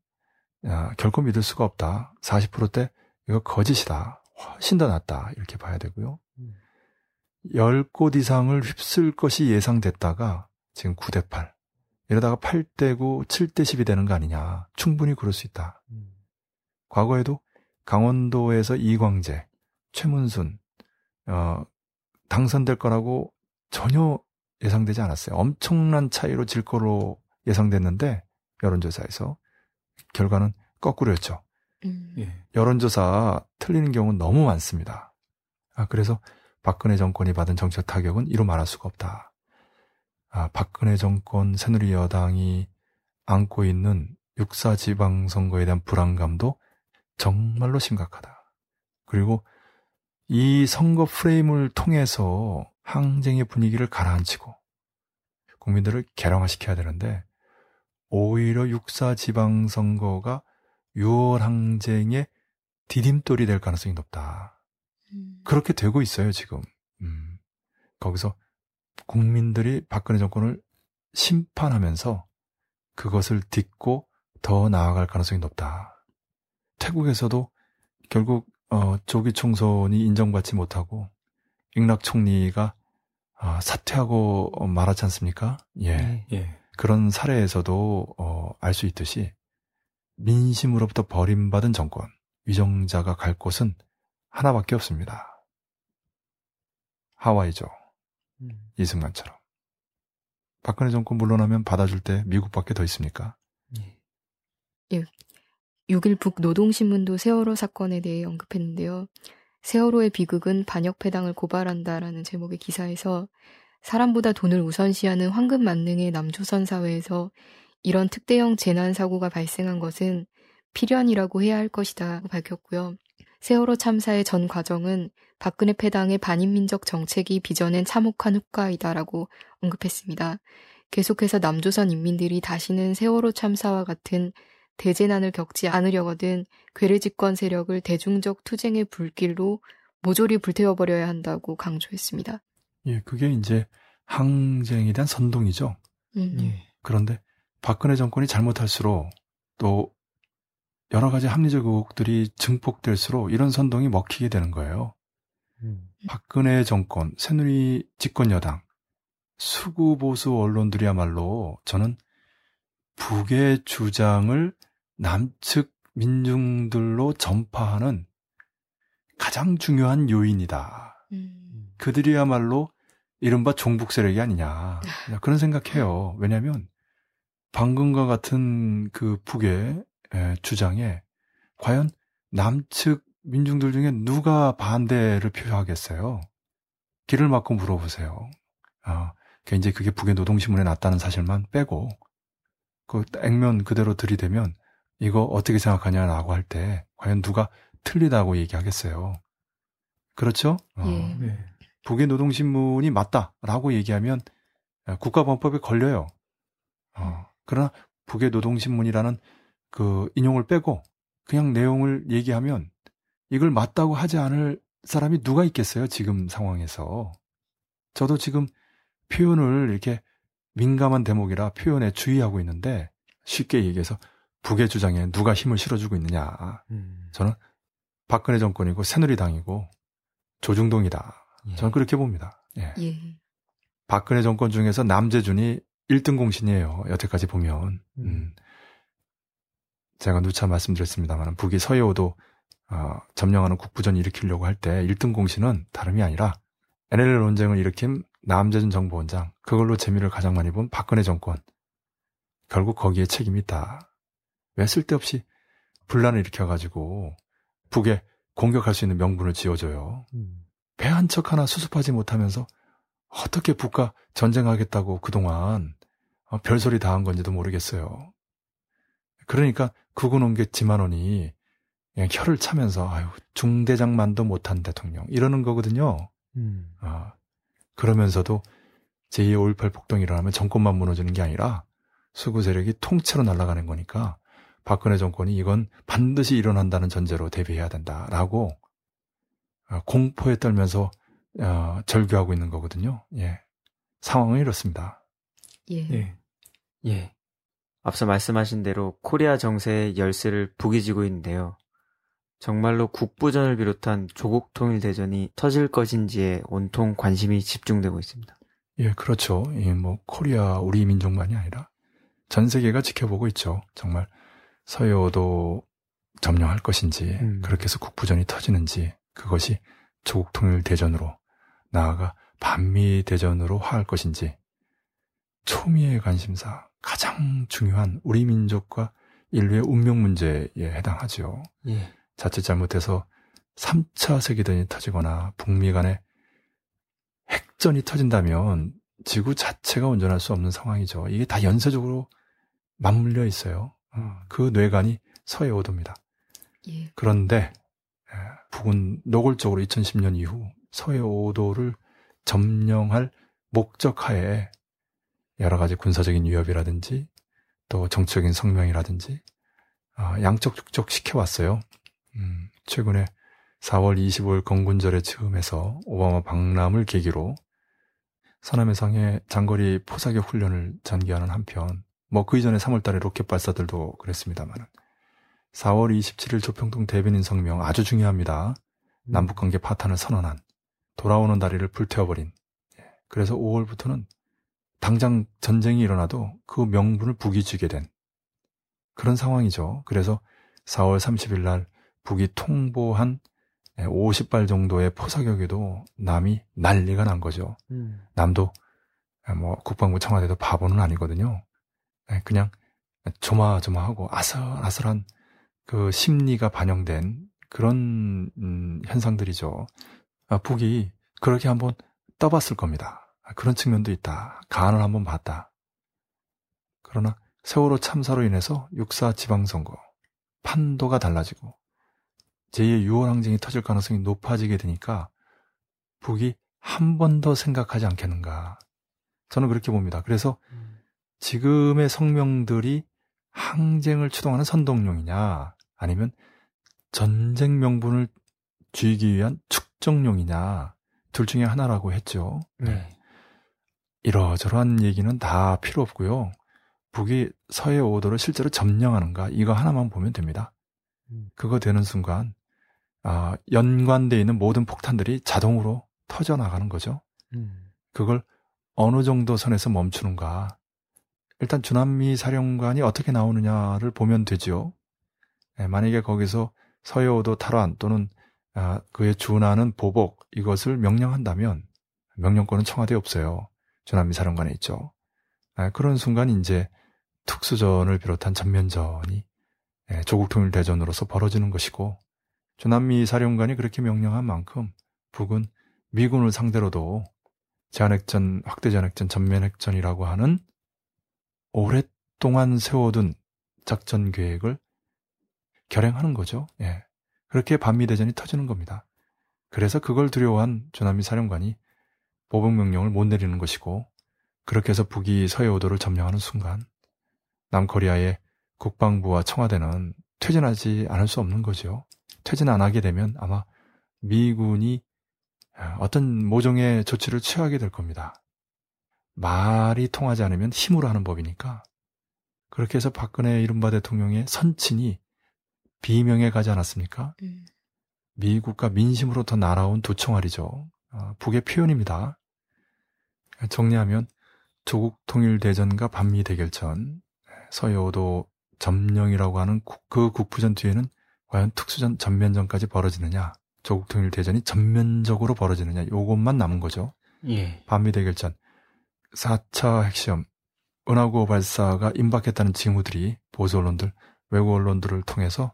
아, 결코 믿을 수가 없다. 40%대 이거 거짓이다. 훨씬 더 낫다. 이렇게 봐야 되고요. 음. 10곳 이상을 휩쓸 것이 예상됐다가 지금 9대 8. 이러다가 8대 9, 7대 10이 되는 거 아니냐. 충분히 그럴 수 있다. 음. 과거에도 강원도에서 이광재, 최문순, 어, 당선될 거라고 전혀 예상되지 않았어요. 엄청난 차이로 질 거로 예상됐는데, 여론조사에서. 결과는 거꾸로였죠. 음. 예. 여론조사 틀리는 경우는 너무 많습니다. 아, 그래서 박근혜 정권이 받은 정치적 타격은 이루 말할 수가 없다. 아, 박근혜 정권 새누리 여당이 안고 있는 육사 지방선거에 대한 불안감도 정말로 심각하다. 그리고 이 선거 프레임을 통해서 항쟁의 분위기를 가라앉히고 국민들을 개량화시켜야 되는데 오히려 육사 지방선거가 6월 항쟁의 디딤돌이 될 가능성이 높다. 음. 그렇게 되고 있어요, 지금. 음. 거기서 국민들이 박근혜 정권을 심판하면서 그것을 딛고 더 나아갈 가능성이 높다. 태국에서도 결국 어, 조기 총선이 인정받지 못하고 잉락 총리가 아, 사퇴하고 말하지 않습니까? 예. 네. 예. 그런 사례에서도 어, 알 수 있듯이 민심으로부터 버림받은 정권, 위정자가 갈 곳은 하나밖에 없습니다. 하와이죠. 음. 이승만처럼. 박근혜 정권 물러나면 받아줄 때 미국밖에 더 있습니까? 예. 6일 북 노동신문도 세월호 사건에 대해 언급했는데요. 세월호의 비극은 반역패당을 고발한다라는 제목의 기사에서 사람보다 돈을 우선시하는 황금 만능의 남조선 사회에서 이런 특대형 재난 사고가 발생한 것은 필연이라고 해야 할 것이다 밝혔고요. 세월호 참사의 전 과정은 박근혜 패당의 반인민적 정책이 빚어낸 참혹한 효과이다라고 언급했습니다. 계속해서 남조선 인민들이 다시는 세월호 참사와 같은 대재난을 겪지 않으려거든 괴뢰 집권 세력을 대중적 투쟁의 불길로 모조리 불태워버려야 한다고 강조했습니다. 예, 그게 이제 항쟁에 대한 선동이죠. 음. 예. 그런데 박근혜 정권이 잘못할수록 또 여러 가지 합리적 의혹들이 증폭될수록 이런 선동이 먹히게 되는 거예요. 음. 박근혜 정권, 새누리 집권 여당, 수구 보수 언론들이야말로 저는 북의 주장을 남측 민중들로 전파하는 가장 중요한 요인이다. 음. 그들이야말로 이른바 종북 세력이 아니냐. 그런 생각해요. 왜냐하면 방금과 같은 그 북의 주장에 과연 남측 민중들 중에 누가 반대를 표하겠어요? 길을 막고 물어보세요. 아, 이제 그게 북의 노동신문에 났다는 사실만 빼고 그 액면 그대로 들이대면 이거 어떻게 생각하냐라고 할 때 과연 누가 틀리다고 얘기하겠어요. 그렇죠? 어, 예. 네. 북의 노동신문이 맞다라고 얘기하면 국가범법에 걸려요. 어, 그러나 북의 노동신문이라는 그 인용을 빼고 그냥 내용을 얘기하면 이걸 맞다고 하지 않을 사람이 누가 있겠어요? 지금 상황에서. 저도 지금 표현을 이렇게 민감한 대목이라 표현에 주의하고 있는데 쉽게 얘기해서 북의 주장에 누가 힘을 실어주고 있느냐. 음. 저는 박근혜 정권이고 새누리당이고 조중동이다. 예. 저는 그렇게 봅니다. 예. 예. 박근혜 정권 중에서 남재준이 1등 공신이에요. 여태까지 보면. 음. 음. 제가 누차 말씀드렸습니다만 북이 서해오도 어, 점령하는 국부전 일으키려고 할 때 1등 공신은 다름이 아니라 NLL 논쟁을 일으킨 남재준 정보원장 그걸로 재미를 가장 많이 본 박근혜 정권 결국 거기에 책임이 있다. 왜 쓸데없이 분란을 일으켜가지고 북에 공격할 수 있는 명분을 지어줘요. 음. 배한 척 하나 수습하지 못하면서 어떻게 북과 전쟁하겠다고 그동안 어, 별소리 다 한 건지도 모르겠어요. 그러니까 온게 지만원이 그냥 혀를 차면서 아유 중대장만도 못한 대통령 이러는 거거든요. 음. 아, 그러면서도 제2의 5.18 폭동이 일어나면 정권만 무너지는 게 아니라 수구 세력이 통째로 날아가는 거니까 박근혜 정권이 이건 반드시 일어난다는 전제로 대비해야 된다라고 어, 공포에 떨면서 어, 절규하고 있는 거거든요. 예. 상황은 이렇습니다. 예. 예. 예. 앞서 말씀하신 대로 코리아 정세의 열쇠를 북이 쥐고 있는데요. 정말로 국부전을 비롯한 조국 통일 대전이 터질 것인지에 온통 관심이 집중되고 있습니다. 예, 그렇죠. 예, 뭐 코리아 우리 민족만이 아니라 전 세계가 지켜보고 있죠. 정말 서해오도 점령할 것인지 음. 그렇게 해서 국부전이 터지는지 그것이 조국 통일 대전으로 나아가 반미 대전으로 화할 것인지 초미의 관심사 가장 중요한 우리 민족과 인류의 운명 문제에 해당하죠. 예. 자칫 잘못해서 3차 세계대전이 터지거나 북미 간에 핵전이 터진다면 지구 자체가 온전할 수 없는 상황이죠. 이게 다 연쇄적으로 맞물려 있어요. 어, 그 뇌관이 서해오도입니다. 예. 그런데 북은 노골적으로 2010년 이후 서해오도를 점령할 목적하에 여러 가지 군사적인 위협이라든지 또 정치적인 성명이라든지 어, 양적 축적 시켜왔어요. 음, 최근에 4월 25일 건군절의 즈음에서 오바마 방남을 계기로 서남해상의 장거리 포사격 훈련을 전개하는 한편 뭐 그 이전에 3월달에 로켓 발사들도 그랬습니다만 4월 27일 조평동 대변인 성명 아주 중요합니다. 음. 남북관계 파탄을 선언한 돌아오는 다리를 불태워버린 예, 그래서 5월부터는 당장 전쟁이 일어나도 그 명분을 북이 쥐게 된 그런 상황이죠. 그래서 4월 30일 날 북이 통보한 50발 정도의 포사격에도 남이 난리가 난 거죠. 음. 남도 뭐 국방부 청와대도 바보는 아니거든요. 그냥 조마조마하고 아슬아슬한 그 심리가 반영된 그런 음, 현상들이죠. 아, 북이 그렇게 한번 떠봤을 겁니다. 그런 측면도 있다. 간을 한번 봤다. 그러나 세월호 참사로 인해서 육사 지방선거 판도가 달라지고 제2의 6월 항쟁이 터질 가능성이 높아지게 되니까 북이 한 번 더 생각하지 않겠는가. 저는 그렇게 봅니다. 그래서 음. 지금의 성명들이 항쟁을 추동하는 선동용이냐, 아니면 전쟁 명분을 쥐기 위한 축정용이냐, 둘 중에 하나라고 했죠. 네. 이러저러한 얘기는 다 필요 없고요. 북이 서해 오도를 실제로 점령하는가, 이거 하나만 보면 됩니다. 음. 그거 되는 순간 아, 연관되어 있는 모든 폭탄들이 자동으로 터져 나가는 거죠. 음. 그걸 어느 정도 선에서 멈추는가. 일단 주남미 사령관이 어떻게 나오느냐를 보면 되죠. 네, 만약에 거기서 서해오도 탈환 또는 아, 그에 준하는 보복 이것을 명령한다면 명령권은 청와대에 없어요. 주남미 사령관에 있죠. 아, 그런 순간 이제 특수전을 비롯한 전면전이 예, 조국 통일 대전으로서 벌어지는 것이고 주남미 사령관이 그렇게 명령한 만큼 북은 미군을 상대로도 제한핵전, 확대 제한핵전, 전면핵전이라고 하는 오랫동안 세워둔 작전 계획을 결행하는 거죠. 예. 그렇게 반미 대전이 터지는 겁니다. 그래서 그걸 두려워한 주남미 사령관이 보복 명령을 못 내리는 것이고 그렇게 해서 북이 서해오도를 점령하는 순간 남코리아의 국방부와 청와대는 퇴진하지 않을 수 없는 거죠. 퇴진 안 하게 되면 아마 미군이 아, 어떤 모종의 조치를 취하게 될 겁니다. 말이 통하지 않으면 힘으로 하는 법이니까 그렇게 해서 박근혜 이른바 대통령의 선친이 비명에 가지 않았습니까? 음. 미국과 민심으로 더 날아온 두 총알이죠. 어, 북의 표현입니다. 정리하면 조국 통일 대전과 반미 대결 전, 서해오도 점령이라고 하는 그 국부전 뒤에는 과연 특수전 전면전까지 벌어지느냐, 조국 통일 대전이 전면적으로 벌어지느냐, 요것만 남은 거죠. 예. 반미 대결전, 4차 핵시험, 은하구호 발사가 임박했다는 징후들이 보수 언론들, 외국 언론들을 통해서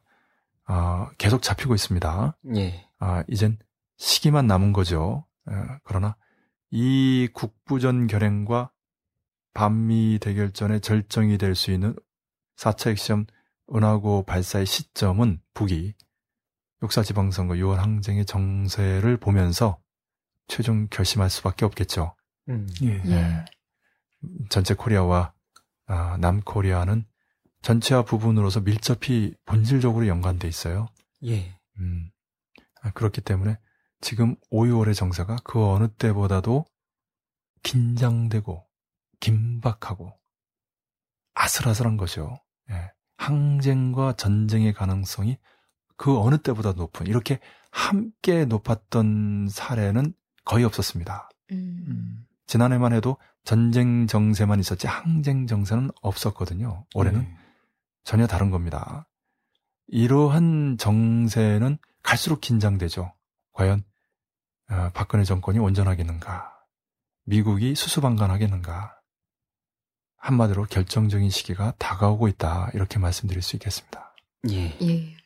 어, 계속 잡히고 있습니다. 예. 아, 이젠 시기만 남은 거죠. 에, 그러나 이 국부전 결행과 반미 대결전의 절정이 될 수 있는 4차 핵시험 은하고 발사의 시점은 북이 역사지방선거 6월 항쟁의 정세를 보면서 최종 결심할 수밖에 없겠죠. 음. 예. 예. 전체 코리아와 아, 남코리아는 전체와 부분으로서 밀접히 본질적으로 연관돼 있어요. 예. 음, 아, 그렇기 때문에 지금 5, 6월의 정세가 그 어느 때보다도 긴장되고 긴박하고 아슬아슬한 것이요. 예. 항쟁과 전쟁의 가능성이 그 어느 때보다 높은 이렇게 함께 높았던 사례는 거의 없었습니다. 음. 음. 지난해만 해도 전쟁 정세만 있었지 항쟁 정세는 없었거든요. 올해는 예. 전혀 다른 겁니다. 이러한 정세는 갈수록 긴장되죠. 과연 어, 박근혜 정권이 온전하겠는가? 미국이 수수방관하겠는가? 한마디로 결정적인 시기가 다가오고 있다. 이렇게 말씀드릴 수 있겠습니다. 예. 예.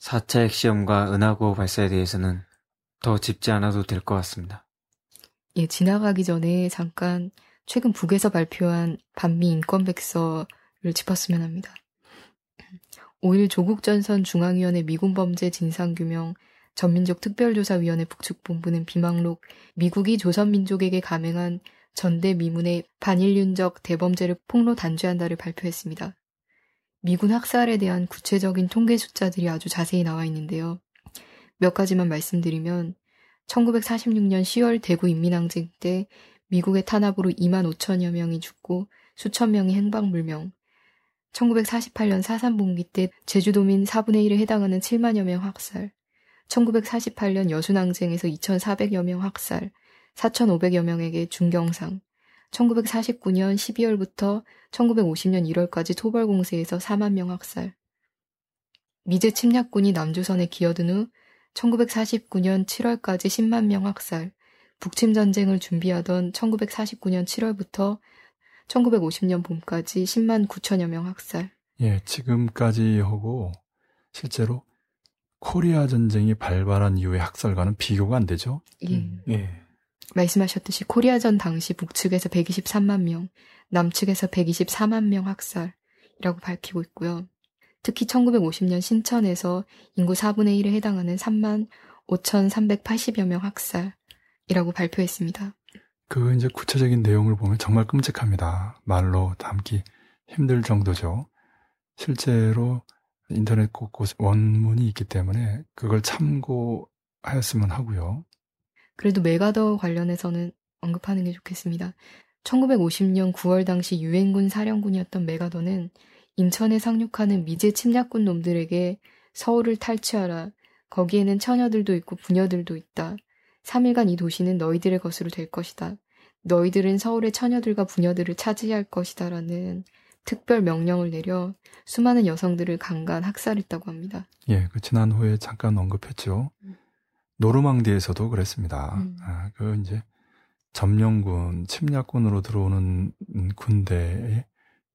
4차 핵시험과 은하고 발사에 대해서는 더 짚지 않아도 될 것 같습니다. 예, 지나가기 전에 잠깐 최근 북에서 발표한 반미 인권백서를 짚었으면 합니다. 5일 조국 전선 중앙위원회 미군 범죄 진상규명 전민족 특별조사위원회 북측본부는 비망록 미국이 조선민족에게 감행한 전대미문의 반인륜적 대범죄를 폭로 단죄한다를 발표했습니다. 미군 학살에 대한 구체적인 통계 숫자들이 아주 자세히 나와 있는데요. 몇 가지만 말씀드리면 1946년 10월 대구 인민항쟁 때 미국의 탄압으로 2만 5천여 명이 죽고 수천 명이 행방불명. 1948년 사산봉기 때 제주도민 4분의 1에 해당하는 7만여 명 학살. 1948년 여순항쟁에서 2,400여 명 학살. 4,500여 명에게 중경상. 1949년 12월부터 1950년 1월까지 토벌 공세에서 4만 명 학살. 미제 침략군이 남조선에 기어든 후 1949년 7월까지 10만 명 학살, 북침 전쟁을 준비하던 1949년 7월부터 1950년 봄까지 10만 9천여 명 학살. 예, 지금까지 하고 실제로 코리아 전쟁이 발발한 이후의 학살과는 비교가 안 되죠. 예. 음. 예. 말씀하셨듯이 코리아전 당시 북측에서 123만 명, 남측에서 124만 명 학살이라고 밝히고 있고요. 특히 1950년 신천에서 인구 4분의 1에 해당하는 3만 5,380여 명 학살이라고 발표했습니다. 그 이제 구체적인 내용을 보면 정말 끔찍합니다. 말로 담기 힘들 정도죠. 실제로 인터넷 곳곳 원문이 있기 때문에 그걸 참고하였으면 하고요. 그래도 메가더 관련해서는 언급하는 게 좋겠습니다. 1950년 9월 당시 유엔군 사령군이었던 메가더는 인천에 상륙하는 미제 침략군 놈들에게 서울을 탈취하라. 거기에는 처녀들도 있고 부녀들도 있다. 3일간 이 도시는 너희들의 것으로 될 것이다. 너희들은 서울의 처녀들과 부녀들을 차지할 것이다. 라는 특별 명령을 내려 수많은 여성들을 강간 학살했다고 합니다. 예, 그 지난 후에 잠깐 언급했죠. 노르망디에서도 그랬습니다. 음. 아, 그 이제 점령군, 침략군으로 들어오는 군대의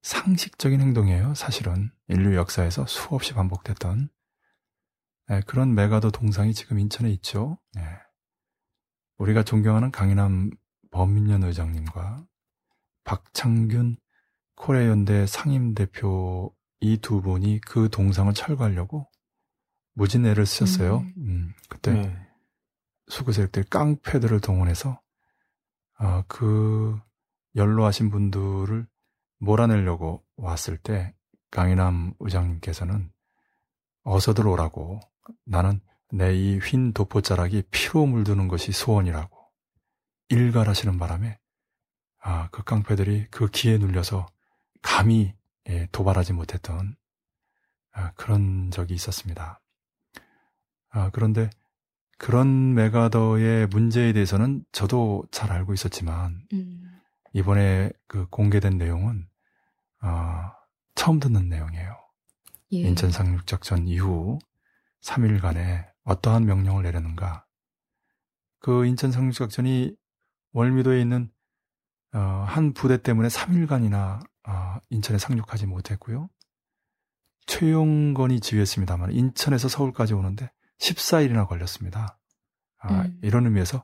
상식적인 행동이에요. 사실은 인류 역사에서 수없이 반복됐던 예, 그런 메가더 동상이 지금 인천에 있죠. 예. 우리가 존경하는 강인함 범민련 의장님과 박창균 코레 연대 상임 대표 이 두 분이 그 동상을 철거하려고 무진 애를 쓰셨어요. 음. 음, 그때 네. 수구 세력들 깡패들을 동원해서 아, 그 연로하신 분들을 몰아내려고 왔을 때 강인함 의장님께서는 어서들 오라고 나는 내 이 휜 도포자락이 피로 물드는 것이 소원이라고 일갈하시는 바람에 아, 그 깡패들이 그 기에 눌려서 감히 예, 도발하지 못했던 아, 그런 적이 있었습니다. 아, 그런데 그런 메가더의 문제에 대해서는 저도 잘 알고 있었지만 음, 이번에 그 공개된 내용은 아, 처음 듣는 내용이에요. 예. 인천 상륙작전 이후 3일간에 어떠한 명령을 내렸는가? 그 인천 상륙작전이 월미도에 있는 어, 한 부대 때문에 3일간이나 어, 인천에 상륙하지 못했고요. 최용건이 지휘했습니다만 인천에서 서울까지 오는데 14일이나 걸렸습니다. 아, 음. 이런 의미에서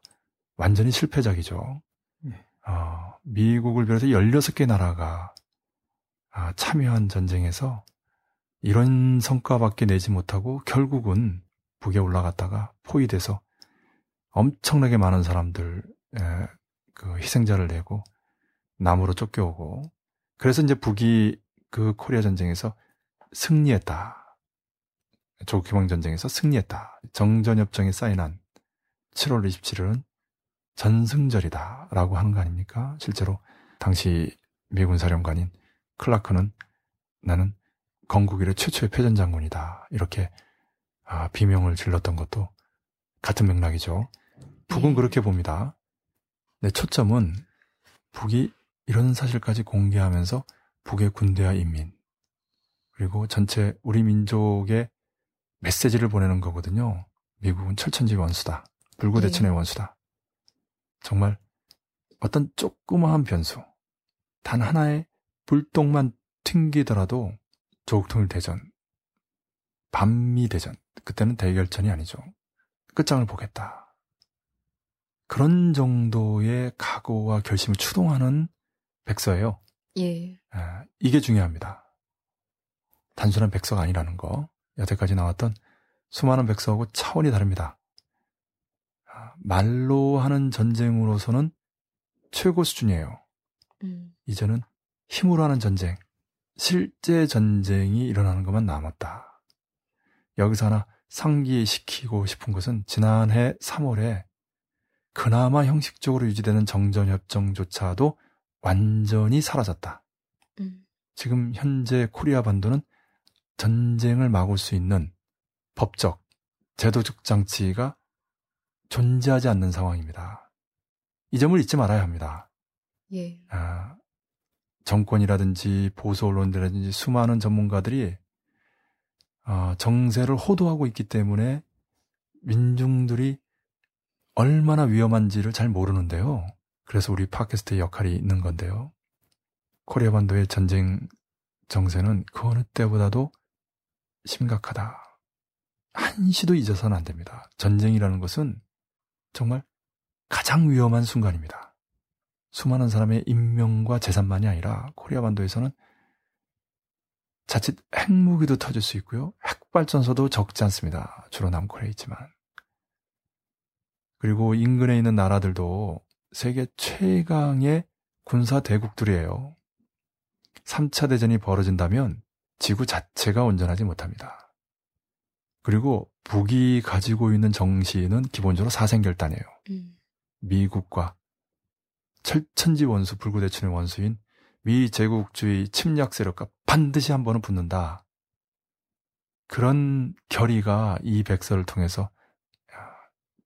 완전히 실패작이죠. 네. 어, 미국을 비롯해 16개 나라가 아, 참여한 전쟁에서 이런 성과밖에 내지 못하고 결국은 북에 올라갔다가 포위돼서 엄청나게 많은 사람들 에, 그 희생자를 내고 남으로 쫓겨오고 그래서 이제 북이 그 코리아 전쟁에서 승리했다. 조국해방 전쟁에서 승리했다. 정전협정에 사인한 7월 27일은 전승절이다라고 하는 거 아닙니까? 실제로 당시 미군 사령관인 클라크는 나는 건국 이래 최초의 패전 장군이다. 이렇게 아, 비명을 질렀던 것도 같은 맥락이죠. 북은 네. 그렇게 봅니다. 네, 초점은 북이 이런 사실까지 공개하면서 북의 군대와 인민 그리고 전체 우리 민족의 메시지를 보내는 거거든요. 미국은 철천지 원수다. 불구대천의 네. 원수다. 정말 어떤 조그마한 변수, 단 하나의 불똥만 튕기더라도 조국통일 대전, 반미 대전, 그때는 대결전이 아니죠. 끝장을 보겠다. 그런 정도의 각오와 결심을 추동하는 백서예요. 예. 아, 이게 중요합니다. 단순한 백서가 아니라는 거. 여태까지 나왔던 수많은 백서하고 차원이 다릅니다. 아, 말로 하는 전쟁으로서는 최고 수준이에요. 음. 이제는 힘으로 하는 전쟁, 실제 전쟁이 일어나는 것만 남았다. 여기서 하나 상기시키고 싶은 것은 지난해 3월에 그나마 형식적으로 유지되는 정전협정조차도 완전히 사라졌다. 음. 지금 현재 코리아 반도는 전쟁을 막을 수 있는 법적, 제도적 장치가 존재하지 않는 상황입니다. 이 점을 잊지 말아야 합니다. 예. 아, 정권이라든지 보수 언론이라든지 수많은 전문가들이 어, 정세를 호도하고 있기 때문에 민중들이 얼마나 위험한지를 잘 모르는데요. 그래서 우리 팟캐스트의 역할이 있는 건데요. 코리아 반도의 전쟁 정세는 그 어느 때보다도 심각하다. 한시도 잊어서는 안 됩니다. 전쟁이라는 것은 정말 가장 위험한 순간입니다. 수많은 사람의 인명과 재산만이 아니라 코리아 반도에서는 자칫 핵무기도 터질 수 있고요. 핵발전소도 적지 않습니다. 주로 남코리아에 있지만. 그리고 인근에 있는 나라들도 세계 최강의 군사 대국들이에요. 3차 대전이 벌어진다면 지구 자체가 온전하지 못합니다. 그리고 북이 가지고 있는 정신은 기본적으로 사생결단이에요. 음. 미국과 철천지 원수 불구대천의 원수인 미 제국주의 침략 세력과 반드시 한 번은 붙는다. 그런 결의가 이 백서를 통해서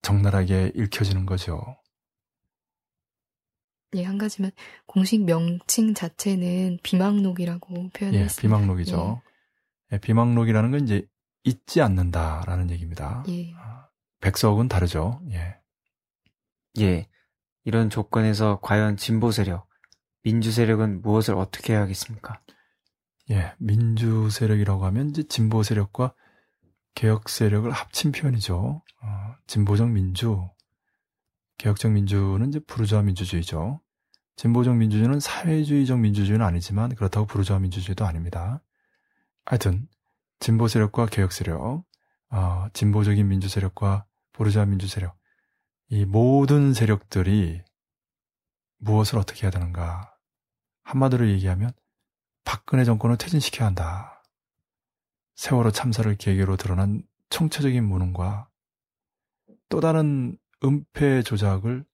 적나라하게 읽혀지는 거죠. 예, 한 가지만 공식 명칭 자체는 비망록이라고 표현했습니다. 예, 비망록이죠. 예. 예, 비망록이라는 건 이제 잊지 않는다라는 얘기입니다. 예. 아, 백석은 다르죠. 예. 예. 이런 조건에서 과연 진보 세력, 민주 세력은 무엇을 어떻게 해야겠습니까? 예, 민주 세력이라고 하면 이제 진보 세력과 개혁 세력을 합친 표현이죠. 어, 진보적 민주, 개혁적 민주는 이제 부르주아 민주주의죠. 진보적 민주주의는 사회주의적 민주주의는 아니지만 그렇다고 부르주아 민주주의도 아닙니다. 하여튼 진보 세력과 개혁 세력, 어, 진보적인 민주 세력과 부르주아 민주 세력, 이 모든 세력들이 무엇을 어떻게 해야 되는가? 한마디로 얘기하면 박근혜 정권을 퇴진시켜야 한다. 세월호 참사를 계기로 드러난 총체적인 무능과 또 다른 은폐 조작을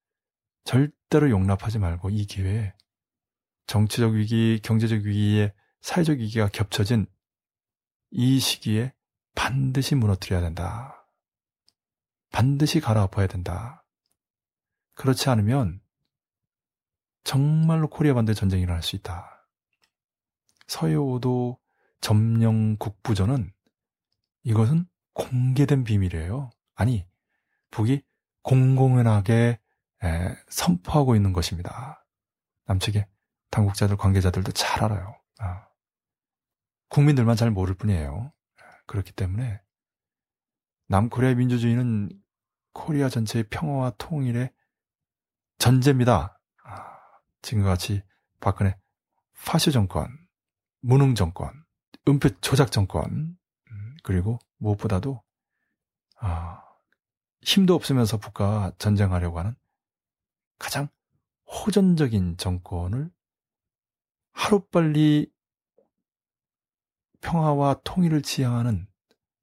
절대로 용납하지 말고 이 기회에 정치적 위기, 경제적 위기에 사회적 위기가 겹쳐진 이 시기에 반드시 무너뜨려야 된다. 반드시 갈아엎어야 된다. 그렇지 않으면 정말로 코리아 반대 전쟁이 일어날 수 있다. 서해오도 점령 국부전은 이것은 공개된 비밀이에요. 아니, 북이 공공연하게 에, 선포하고 있는 것입니다. 남측의 당국자들, 관계자들도 잘 알아요. 아. 국민들만 잘 모를 뿐이에요. 그렇기 때문에 남코리아 민주주의는 코리아 전체의 평화와 통일의 전제입니다. 아, 지금과 같이 박근혜 파쇼 정권, 무능 정권, 은폐 조작 정권, 음, 그리고 무엇보다도 아, 힘도 없으면서 북과 전쟁하려고 하는 가장 호전적인 정권을 하루빨리 평화와 통일을 지향하는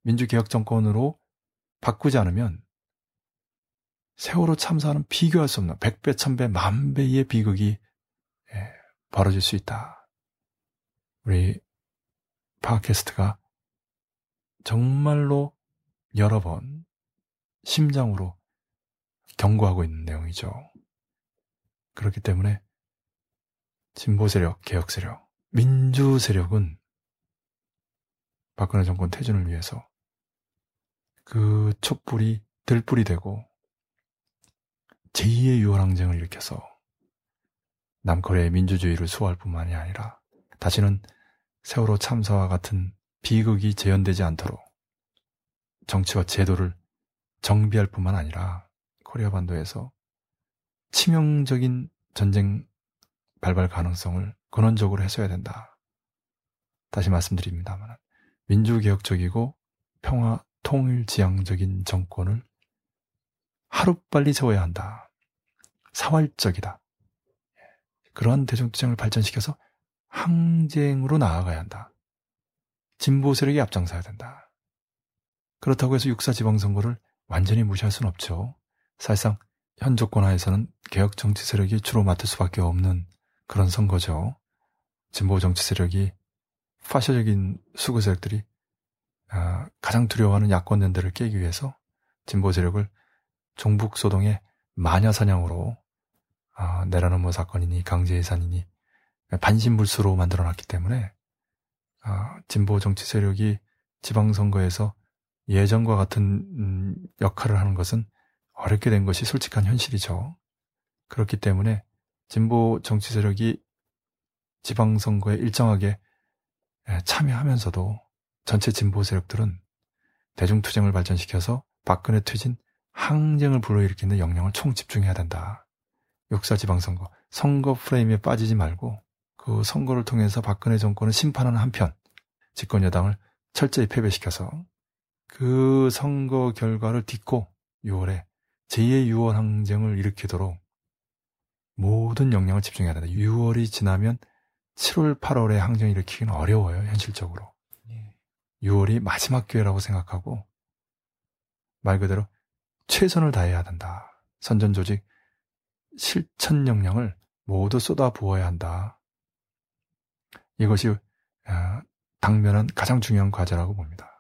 민주개혁 정권으로 바꾸지 않으면 세월호 참사는 비교할 수 없는 백배, 천배, 만 배의 비극이 예, 벌어질 수 있다. 우리 팟캐스트가 정말로 여러 번 심장으로 경고하고 있는 내용이죠. 그렇기 때문에 진보 세력, 개혁 세력, 민주 세력은 박근혜 정권 퇴진을 위해서 그 촛불이 들불이 되고 제2의 유월항쟁을 일으켜서 남코리아의 민주주의를 수호할 뿐만이 아니라 다시는 세월호 참사와 같은 비극이 재현되지 않도록 정치와 제도를 정비할 뿐만 아니라 코리아 반도에서 치명적인 전쟁 발발 가능성을 근원적으로 해소해야 된다. 다시 말씀드립니다만 민주개혁적이고 평화 통일 지향적인 정권을 하루빨리 세워야 한다. 사활적이다. 그러한 대중투쟁을 발전시켜서 항쟁으로 나아가야 한다. 진보 세력이 앞장서야 된다. 그렇다고 해서 육사 지방선거를 완전히 무시할 수는 없죠. 사실상 현 조건 하에서는 개혁 정치 세력이 주로 맡을 수밖에 없는 그런 선거죠. 진보 정치 세력이 파쇼적인 수구 세력들이 아, 가장 두려워하는 야권 연대를 깨기 위해서 진보 세력을 종북 소동의 마녀 사냥으로 아, 내려놓은 사건이니 강제해산이니 반신불수로 만들어놨기 때문에 아, 진보 정치 세력이 지방선거에서 예전과 같은 음, 역할을 하는 것은 어렵게 된 것이 솔직한 현실이죠. 그렇기 때문에 진보 정치 세력이 지방선거에 일정하게 예, 참여하면서도 전체 진보 세력들은 대중투쟁을 발전시켜서 박근혜 퇴진 항쟁을 불러일으키는 역량을 총집중해야 된다. 역사 지방선거, 선거 프레임에 빠지지 말고 그 선거를 통해서 박근혜 정권을 심판하는 한편 집권 여당을 철저히 패배시켜서 그 선거 결과를 딛고 6월에 제2의 6월 항쟁을 일으키도록 모든 역량을 집중해야 된다. 6월이 지나면 7월, 8월에 항쟁을 일으키기는 어려워요, 현실적으로. 6월이 마지막 기회라고 생각하고 말 그대로 최선을 다해야 된다. 선전 조직 실천 역량을 모두 쏟아 부어야 한다. 이것이 아, 당면한 가장 중요한 과제라고 봅니다.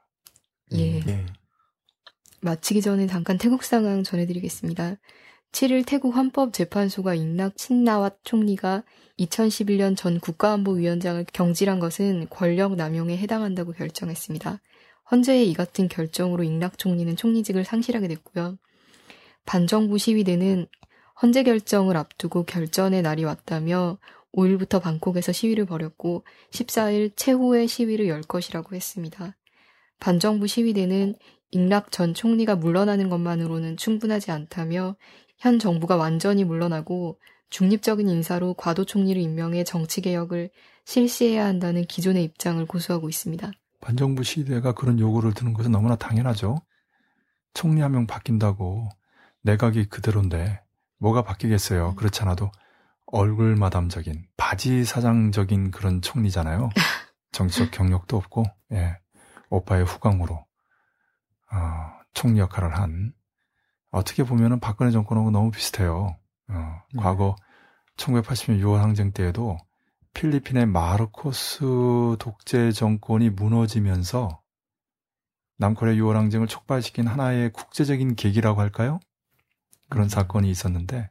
예. 예. 마치기 전에 잠깐 태국 상황 전해드리겠습니다. 7일 태국 헌법재판소가 익락 친나왓 총리가 2011년 전 국가안보위원장을 경질한 것은 권력 남용에 해당한다고 결정했습니다. 헌재의 이 같은 결정으로 익락 총리는 총리직을 상실하게 됐고요. 반정부 시위대는 헌재 결정을 앞두고 결전의 날이 왔다며 5일부터 방콕에서 시위를 벌였고 14일 최후의 시위를 열 것이라고 했습니다. 반정부 시위대는 익락 전 총리가 물러나는 것만으로는 충분하지 않다며 현 정부가 완전히 물러나고 중립적인 인사로 과도 총리를 임명해 정치 개혁을 실시해야 한다는 기존의 입장을 고수하고 있습니다. 반정부 시대가 그런 요구를 드는 것은 너무나 당연하죠. 총리 한 명 바뀐다고 내각이 그대로인데 뭐가 바뀌겠어요. 음. 그렇지 않아도 얼굴 마담적인 바지 사장적인 그런 총리잖아요. 정치적 경력도 없고 예, 오빠의 후광으로 어, 총리 역할을 한 어떻게 보면은 박근혜 정권하고 너무 비슷해요. 어, 네. 과거 1980년 6월 항쟁 때에도 필리핀의 마르코스 독재 정권이 무너지면서 남코리아 6월 항쟁을 촉발시킨 하나의 국제적인 계기라고 할까요? 그런 음. 사건이 있었는데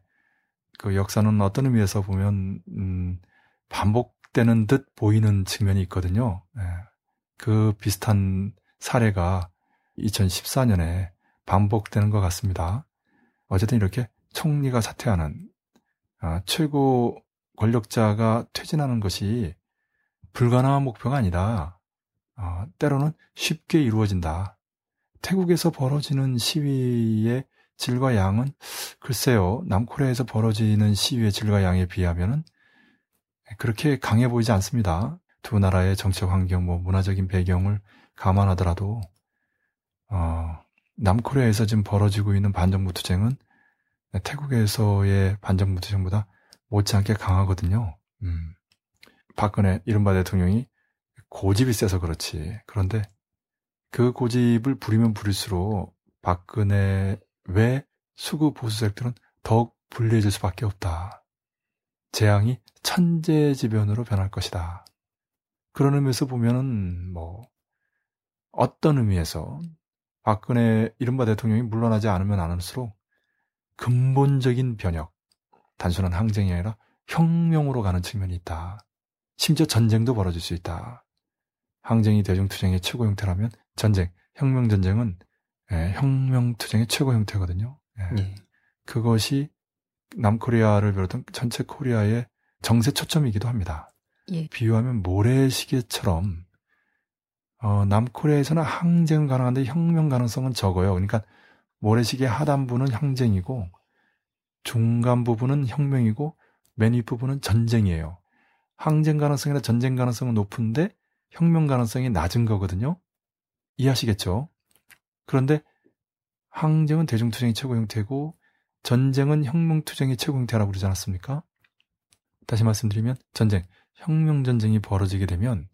그 역사는 어떤 의미에서 보면 음, 반복되는 듯 보이는 측면이 있거든요. 네. 그 비슷한 사례가 2014년에 반복되는 것 같습니다. 어쨌든 이렇게 총리가 사퇴하는 아, 최고 권력자가 퇴진하는 것이 불가능한 목표가 아니다. 어, 때로는 쉽게 이루어진다. 태국에서 벌어지는 시위의 질과 양은 글쎄요, 남코리아에서 벌어지는 시위의 질과 양에 비하면은 그렇게 강해 보이지 않습니다. 두 나라의 정책 환경, 뭐 문화적인 배경을 감안하더라도 어, 남코리아에서 지금 벌어지고 있는 반정부 투쟁은 태국에서의 반정부 투쟁보다 못지않게 강하거든요. 음. 박근혜 이른바 대통령이 고집이 세서 그렇지. 그런데 그 고집을 부리면 부릴수록 박근혜 외 수구 보수 세력들은 더욱 불리해질 수밖에 없다. 재앙이 천재지변으로 변할 것이다. 그런 의미에서 보면은 뭐 어떤 의미에서 박근혜 이른바 대통령이 물러나지 않으면 않을수록 근본적인 변혁, 단순한 항쟁이 아니라 혁명으로 가는 측면이 있다. 심지어 전쟁도 벌어질 수 있다. 항쟁이 대중투쟁의 최고 형태라면 전쟁, 혁명전쟁은 예, 혁명투쟁의 최고 형태거든요. 예. 예. 그것이 남코리아를 비롯한 전체 코리아의 정세 초점이기도 합니다. 예. 비유하면 모래시계처럼 어, 남코리아에서는 항쟁은 가능한데 혁명 가능성은 적어요. 그러니까 모래시계 하단부는 항쟁이고 중간 부분은 혁명이고 맨 윗부분은 전쟁이에요. 항쟁 가능성이나 전쟁 가능성은 높은데 혁명 가능성이 낮은 거거든요. 이해하시겠죠? 그런데 항쟁은 대중투쟁이 최고 형태고 전쟁은 혁명투쟁이 최고 형태라고 그러지 않았습니까? 다시 말씀드리면 전쟁, 혁명전쟁이 벌어지게 되면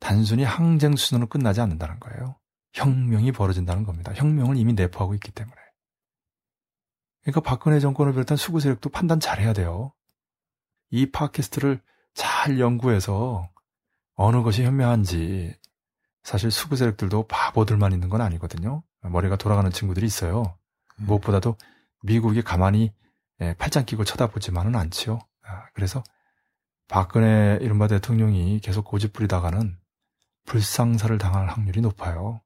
단순히 항쟁 수준으로 끝나지 않는다는 거예요. 혁명이 벌어진다는 겁니다. 혁명을 이미 내포하고 있기 때문에. 그러니까 박근혜 정권을 비롯한 수구 세력도 판단 잘해야 돼요. 이 팟캐스트를 잘 연구해서 어느 것이 현명한지 사실 수구 세력들도 바보들만 있는 건 아니거든요. 머리가 돌아가는 친구들이 있어요. 음. 무엇보다도 미국이 가만히 예, 팔짱 끼고 쳐다보지만은 않지요. 아, 그래서 박근혜 이른바 대통령이 계속 고집부리다가는 불상사를 당할 확률이 높아요.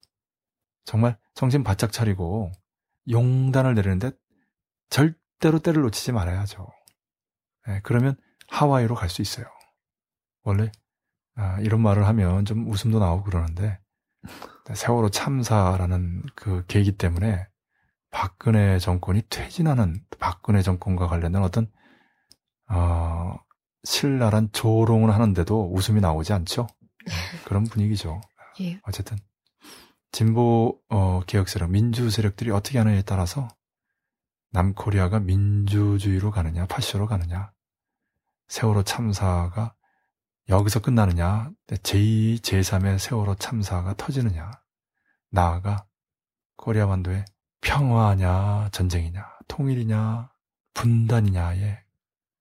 정말 정신 바짝 차리고 용단을 내리는데 절대로 때를 놓치지 말아야죠. 네, 그러면 하와이로 갈 수 있어요. 원래 아, 이런 말을 하면 좀 웃음도 나오고 그러는데 세월호 참사라는 그 계기 때문에 박근혜 정권이 퇴진하는 박근혜 정권과 관련된 어떤 어, 신랄한 조롱을 하는데도 웃음이 나오지 않죠. 그런 분위기죠. 예. 어쨌든 진보 어, 개혁 세력, 민주 세력들이 어떻게 하느냐에 따라서 남코리아가 민주주의로 가느냐, 파쇼로 가느냐, 세월호 참사가 여기서 끝나느냐, 제2, 제3의 세월호 참사가 터지느냐, 나아가 코리아 반도의 평화냐, 전쟁이냐, 통일이냐, 분단이냐의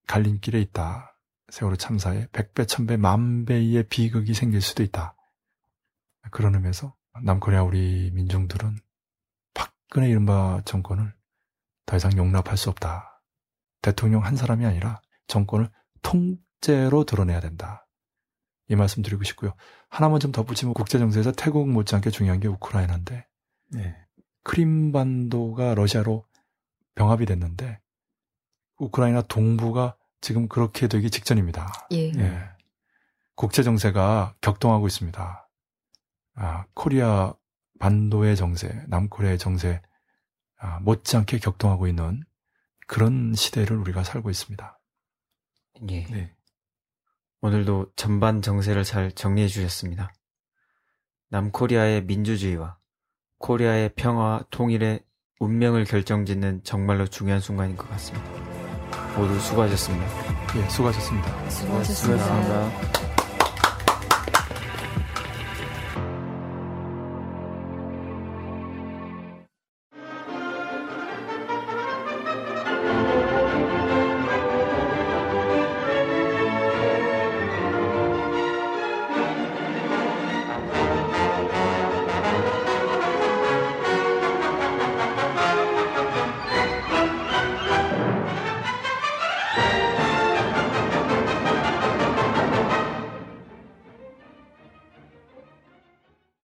갈림길에 있다. 세월호 참사에 백배, 천배, 만배의 비극이 생길 수도 있다. 그런 의미에서 남코리아 우리 민중들은 박근혜 이른바 정권을 더 이상 용납할 수 없다. 대통령 한 사람이 아니라 정권을 통째로 드러내야 된다. 이 말씀 드리고 싶고요. 하나만 좀 덧붙이면 국제정세에서 태국 못지않게 중요한 게 우크라이나인데 네. 크림반도가 러시아로 병합이 됐는데 우크라이나 동부가 지금 그렇게 되기 직전입니다. 예. 예. 국제 정세가 격동하고 있습니다. 아, 코리아 반도의 정세, 남코리아의 정세 아, 못지않게 격동하고 있는 그런 시대를 우리가 살고 있습니다. 예. 네. 오늘도 전반 정세를 잘 정리해 주셨습니다. 남코리아의 민주주의와 코리아의 평화와 통일의 운명을 결정짓는 정말로 중요한 순간인 것 같습니다. 모두 수고하셨습니다. 예, 수고하셨습니다. 수고하셨습니다. 수고하셨습니다.